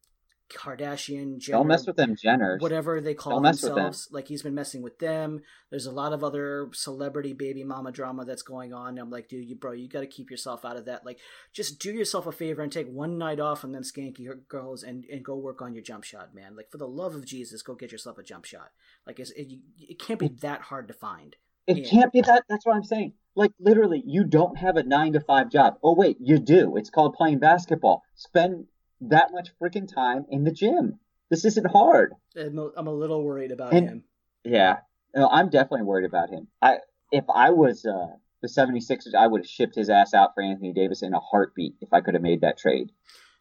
Kardashian. Jenner, Don't mess with them Jenner, whatever they call Don't mess with them. themselves. Like he's been messing with them. There's a lot of other celebrity baby mama drama that's going on. I'm like, dude, you bro, you got to keep yourself out of that. Like, just do yourself a favor and take one night off from them skanky girls and and go work on your jump shot, man. Like for the love of Jesus, go get yourself a jump shot. Like it's, it, it can't be that hard to find. It Yeah. can't be that. That's what I'm saying. Like literally, you don't have a nine to five job. Oh wait, you do. It's called playing basketball. Spend that much freaking time in the gym. This isn't hard. I'm a, I'm a little worried about And- him. Yeah, no, I'm definitely worried about him. I if I was uh, the 76ers, I would have shipped his ass out for Anthony Davis in a heartbeat if I could have made that trade.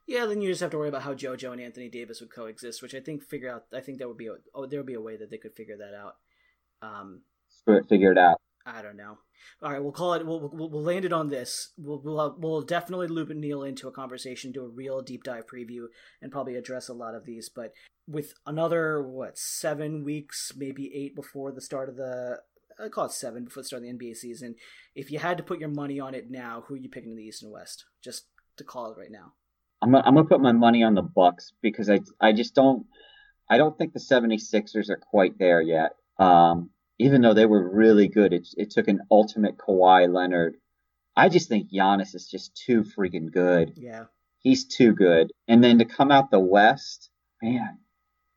Yeah, then you just have to worry about how JoJo and Anthony Davis would coexist, which I think figure out. I think there would be a oh, there would be a way that they could figure that out. Um, Screw it, figure it out. I don't know. All right, we'll call it. We'll we'll, we'll land it on this. We'll we'll we'll definitely loop Neil into a conversation, do a real deep dive preview, and probably address a lot of these. But with another what seven weeks, maybe eight before the start of the. I call it seven before the start of the NBA season. If you had to put your money on it now, who are you picking in the East and West? Just to call it right now. I'm gonna, I'm gonna put my money on the Bucks because I I just don't I don't think the 76ers are quite there yet. Um, even though they were really good, it it took an ultimate Kawhi Leonard. I just think Giannis is just too freaking good. Yeah. He's too good. And then to come out the West, man,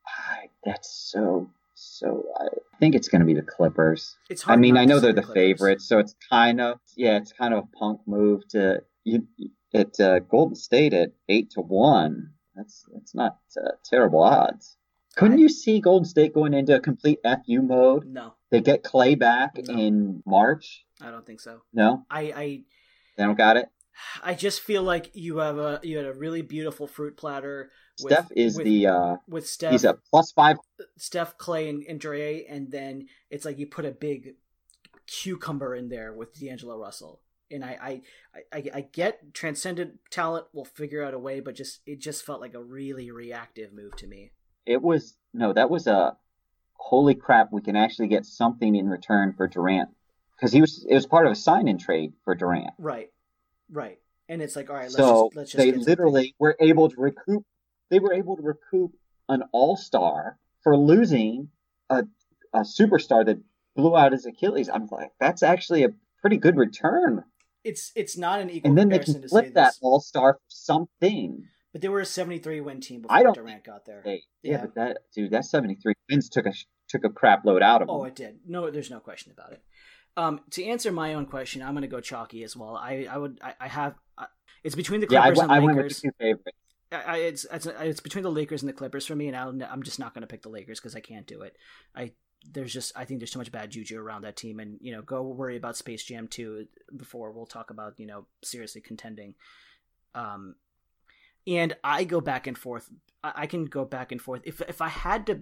I, that's so so. I think it's gonna be the Clippers. It's hard I mean, I know they're the Clippers. favorites, so it's kind of yeah, it's kind of a punk move to you at uh, Golden State at eight to one. That's that's not uh, terrible odds. Couldn't you see Golden State going into a complete FU mode? No, They get Clay back No. in March. I don't think so. No, I, I they don't got it. I just feel like you have a you had a really beautiful fruit platter with Steph is with, the uh, with Steph, he's a plus five. Steph, Clay, and, and Dre, and then it's like you put a big cucumber in there with D'Angelo Russell. And I, I, I, I get transcendent talent will figure out a way, but just it just felt like a really reactive move to me. It was no, that was a holy crap. We can actually get something in return for Durant because he was it was part of a sign-in trade for Durant. Right, right. And it's like, all right, let's so just let's just they get something. literally were able to recoup. They were able to recoup an all-star for losing a a superstar that blew out his Achilles. I'm like, that's actually a pretty good return. It's it's not an equal And then they can flip that all-star for something. But they were a seventy three win team before I don't Durant got there. Hey, yeah, Yeah. but that dude, that 73 wins took a took a crap load out of him. Oh, it did. No, there's no question about it. Um, to answer my own question, I'm going to go chalky as well. I, I would, I, I have, I, it's between the Yeah, I, Clippers w- I and went with Lakers. two favorites. I, I, it's, it's it's between the Lakers and the Clippers for me, and I'll, I'm just not going to pick the Lakers because I can't do it. I there's just I think there's too much bad juju around that team, and you know go worry about Space Jam 2 before we'll talk about you know seriously contending. Um, and I go back and forth. I, I can go back and forth if if I had to.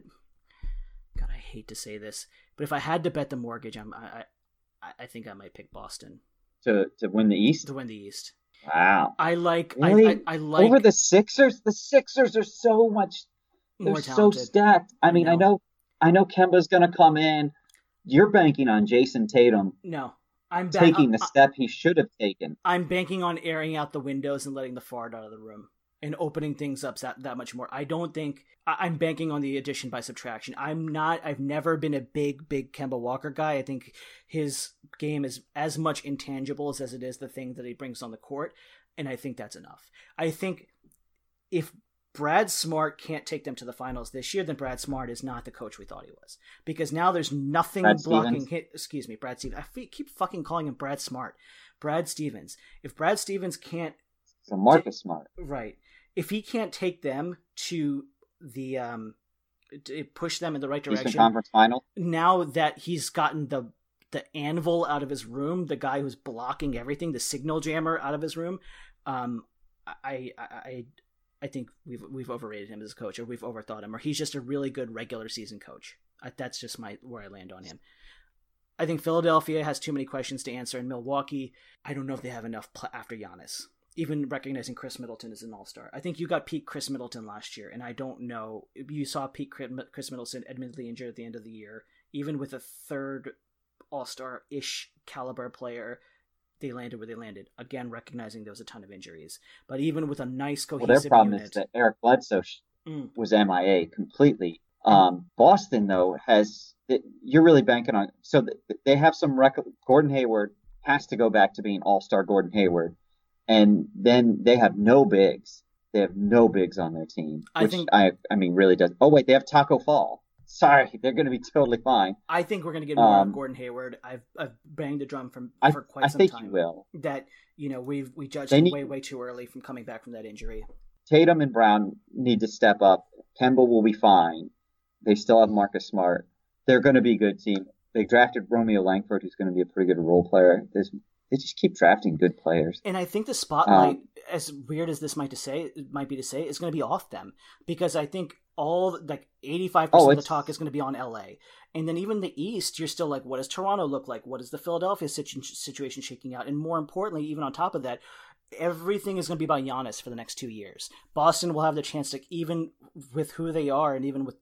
God, I hate to say this, but if I had to bet the mortgage, I'm I I, I think I might pick Boston to to win the East. to win the East. Wow. I like Really? I, I, I like Over the Sixers, the Sixers are so much. They're so stacked. I mean, I know. know, I know Kemba's going to come in. You're banking on Jayson Tatum No, I'm ba- taking uh, the uh, step he should have taken. I'm banking on airing out the windows and letting the fart out of the room and opening things up that, that much more. I don't think I, I'm banking on the addition by subtraction. I'm not. I've never been a big, big Kemba Walker guy. I think his game is as much intangibles as it is the thing that he brings on the court, and I think that's enough. I think if Brad Smart can't take them to the finals this year, then Brad Smart is not the coach we thought he was. Because now there's nothing Brad blocking hit. Excuse me, Brad Stevens. I keep fucking calling him Brad Smart. Brad Stevens. If Brad Stevens can't So Marcus Smart. right, if he can't take them to the um, to push them in the right Eastern direction, Conference Final. now that he's gotten the the anvil out of his room, the guy who's blocking everything, the signal jammer out of his room, um, I I I, I think we've we've overrated him as a coach, or we've overthought him, or he's just a really good regular season coach. I, that's just my where I land on him. I think Philadelphia has too many questions to answer, and Milwaukee, I don't know if they have enough pl- after Giannis. Even recognizing Khris Middleton as an All Star, I think you got peak Khris Middleton last year, and I don't know. You saw peak Khris Middleton, admittedly injured at the end of the year. Even with a third All Star ish caliber player, they landed where they landed. Again, recognizing there was a ton of injuries, but even with a nice Well, their problem unit, is that Eric Bledsoe Mm. was MIA completely. Um, Boston though has you're really banking on so th- they have some rec- Gordon Hayward has to go back to being All Star Gordon Hayward, and then they have no bigs. They have no bigs on their team, I which think- I I mean really does. Oh wait, they have Taco Fall. Sorry, they're going to be totally fine. I think we're going to get more Um, of Gordon Hayward. I've I've banged the drum from for quite I some think time. you will. That you know we've we judged They him need- way way too early from coming back from that injury. Tatum and Brown need to step up. Kemba will be fine. They still have Marcus Smart. They're going to be a good team. They drafted Romeo Langford, who's going to be a pretty good role player. There's, they just keep drafting good players. And I think the spotlight, Um, as weird as this might to say, might be to say, is going to be off them because I think all like eighty five percent of the talk is going to be on LA, and then even the East, you're still like, what does Toronto look like? What is the Philadelphia situ- situation shaking out? And more importantly, even on top of that, everything is going to be about Giannis for the next two years. Boston will have the chance to, even with who they are, and even with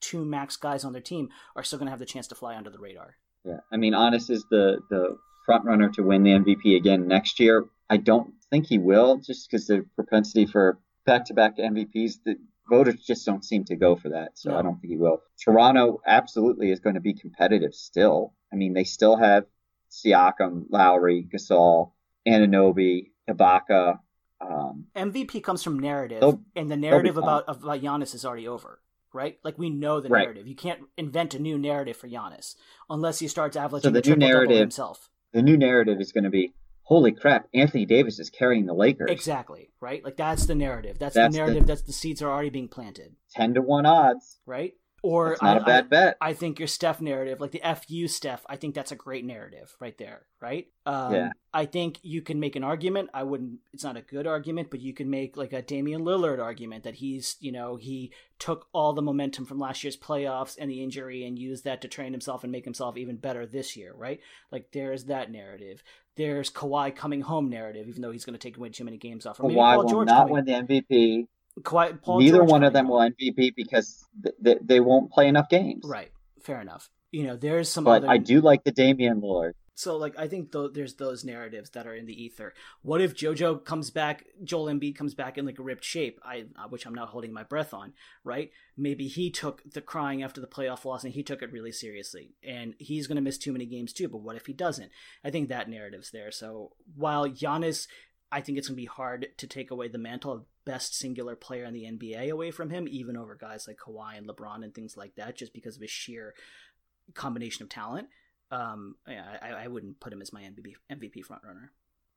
two max guys on their team, are still going to have the chance to fly under the radar. Yeah, I mean, Giannis is the the front runner to win the MVP again next year. I don't think he will, just because the propensity for back to back MVPs, the voters just don't seem to go for that. So No. I don't think he will. Toronto absolutely is going to be competitive still. I mean, they still have Siakam, Lowry, Gasol, Anunoby, Ibaka. Um, MVP comes from narrative, and the narrative about about Giannis is already over, right? Like we know the Right. narrative. You can't invent a new narrative for Giannis unless he starts averaging So the new narrative- himself. The new narrative is going to be, holy crap, Anthony Davis is carrying the Lakers. Exactly, right? Like that's the narrative. That's, That's the the- narrative. That's the seeds are already being planted, Ten to one odds. right? Or That's not a bad bet. I think your Steph narrative, like the FU Steph, I think that's a great narrative right there, right? Um, Yeah. I think you can make an argument. I wouldn't. It's not a good argument, but you can make like a Damian Lillard argument that he's, you know, he took all the momentum from last year's playoffs and the injury and used that to train himself and make himself even better this year, right? Like there's that narrative. There's Kawhi coming home narrative, even though he's going to take away too many games off. Or maybe Kawhi Paul will George not coming. win the MVP. Kawhi, Paul Neither George one of them will MVP because th- th- they won't play enough games. Right. Fair enough. You know, there's some But other. I do like the Damian Lillard. So, like, I think th- there's those narratives that are in the ether. What if JoJo comes back, Joel Embiid comes back in like a ripped shape, I uh, which I'm not holding my breath on, right? Maybe he took the crying after the playoff loss and he took it really seriously, and he's going to miss too many games too. But what if he doesn't? I think that narrative's there. So while Giannis, I think it's going to be hard to take away the mantle of best singular player in the NBA away from him, even over guys like Kawhi and LeBron and things like that, just because of his sheer combination of talent. um, I, I wouldn't put him as my MVP MVP front runner.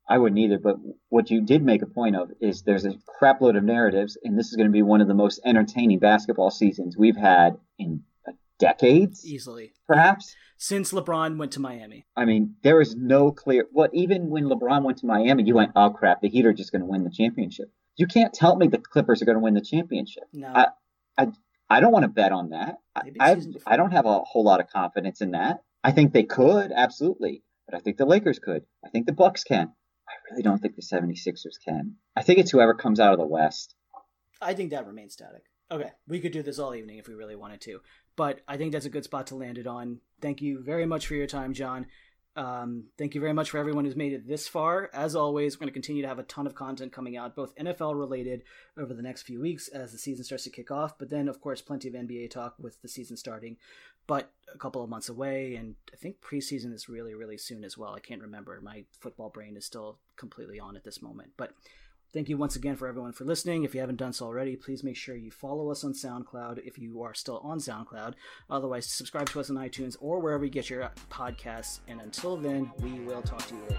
I wouldn't either. But what you did make a point of is there's a crapload of narratives, and this is going to be one of the most entertaining basketball seasons we've had in decades, easily, perhaps since LeBron went to Miami. I mean, there is no clear. What even when LeBron went to Miami, you went, "Oh crap, the Heat are just going to win the championship." You can't tell me the Clippers are going to win the championship. No, I, I, I don't want to bet on that. I, I don't have a whole lot of confidence in that. I think they could absolutely, but I think the Lakers could. I think the Bucks can. I really don't think the 76ers can. I think it's whoever comes out of the West. I think that remains static. Okay, we could do this all evening if we really wanted to, but I think that's a good spot to land it on. Thank you very much for your time, John. Um, thank you very much for everyone who's made it this far. As always, we're going to continue to have a ton of content coming out, both NFL related over the next few weeks as the season starts to kick off, but then, of course, plenty of NBA talk with the season starting, but a couple of months away. And I think preseason is really, really soon as well. I can't remember. My football brain is still completely on at this moment. But Thank you once again for everyone for listening. If you haven't done so already, please make sure you follow us on SoundCloud if you are still on SoundCloud. Otherwise, subscribe to us on iTunes or wherever you get your podcasts. And until then, we will talk to you later.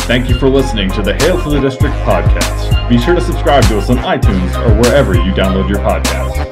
Thank you for listening to the Hail to the District podcast. Be sure to subscribe to us on iTunes or wherever you download your podcasts.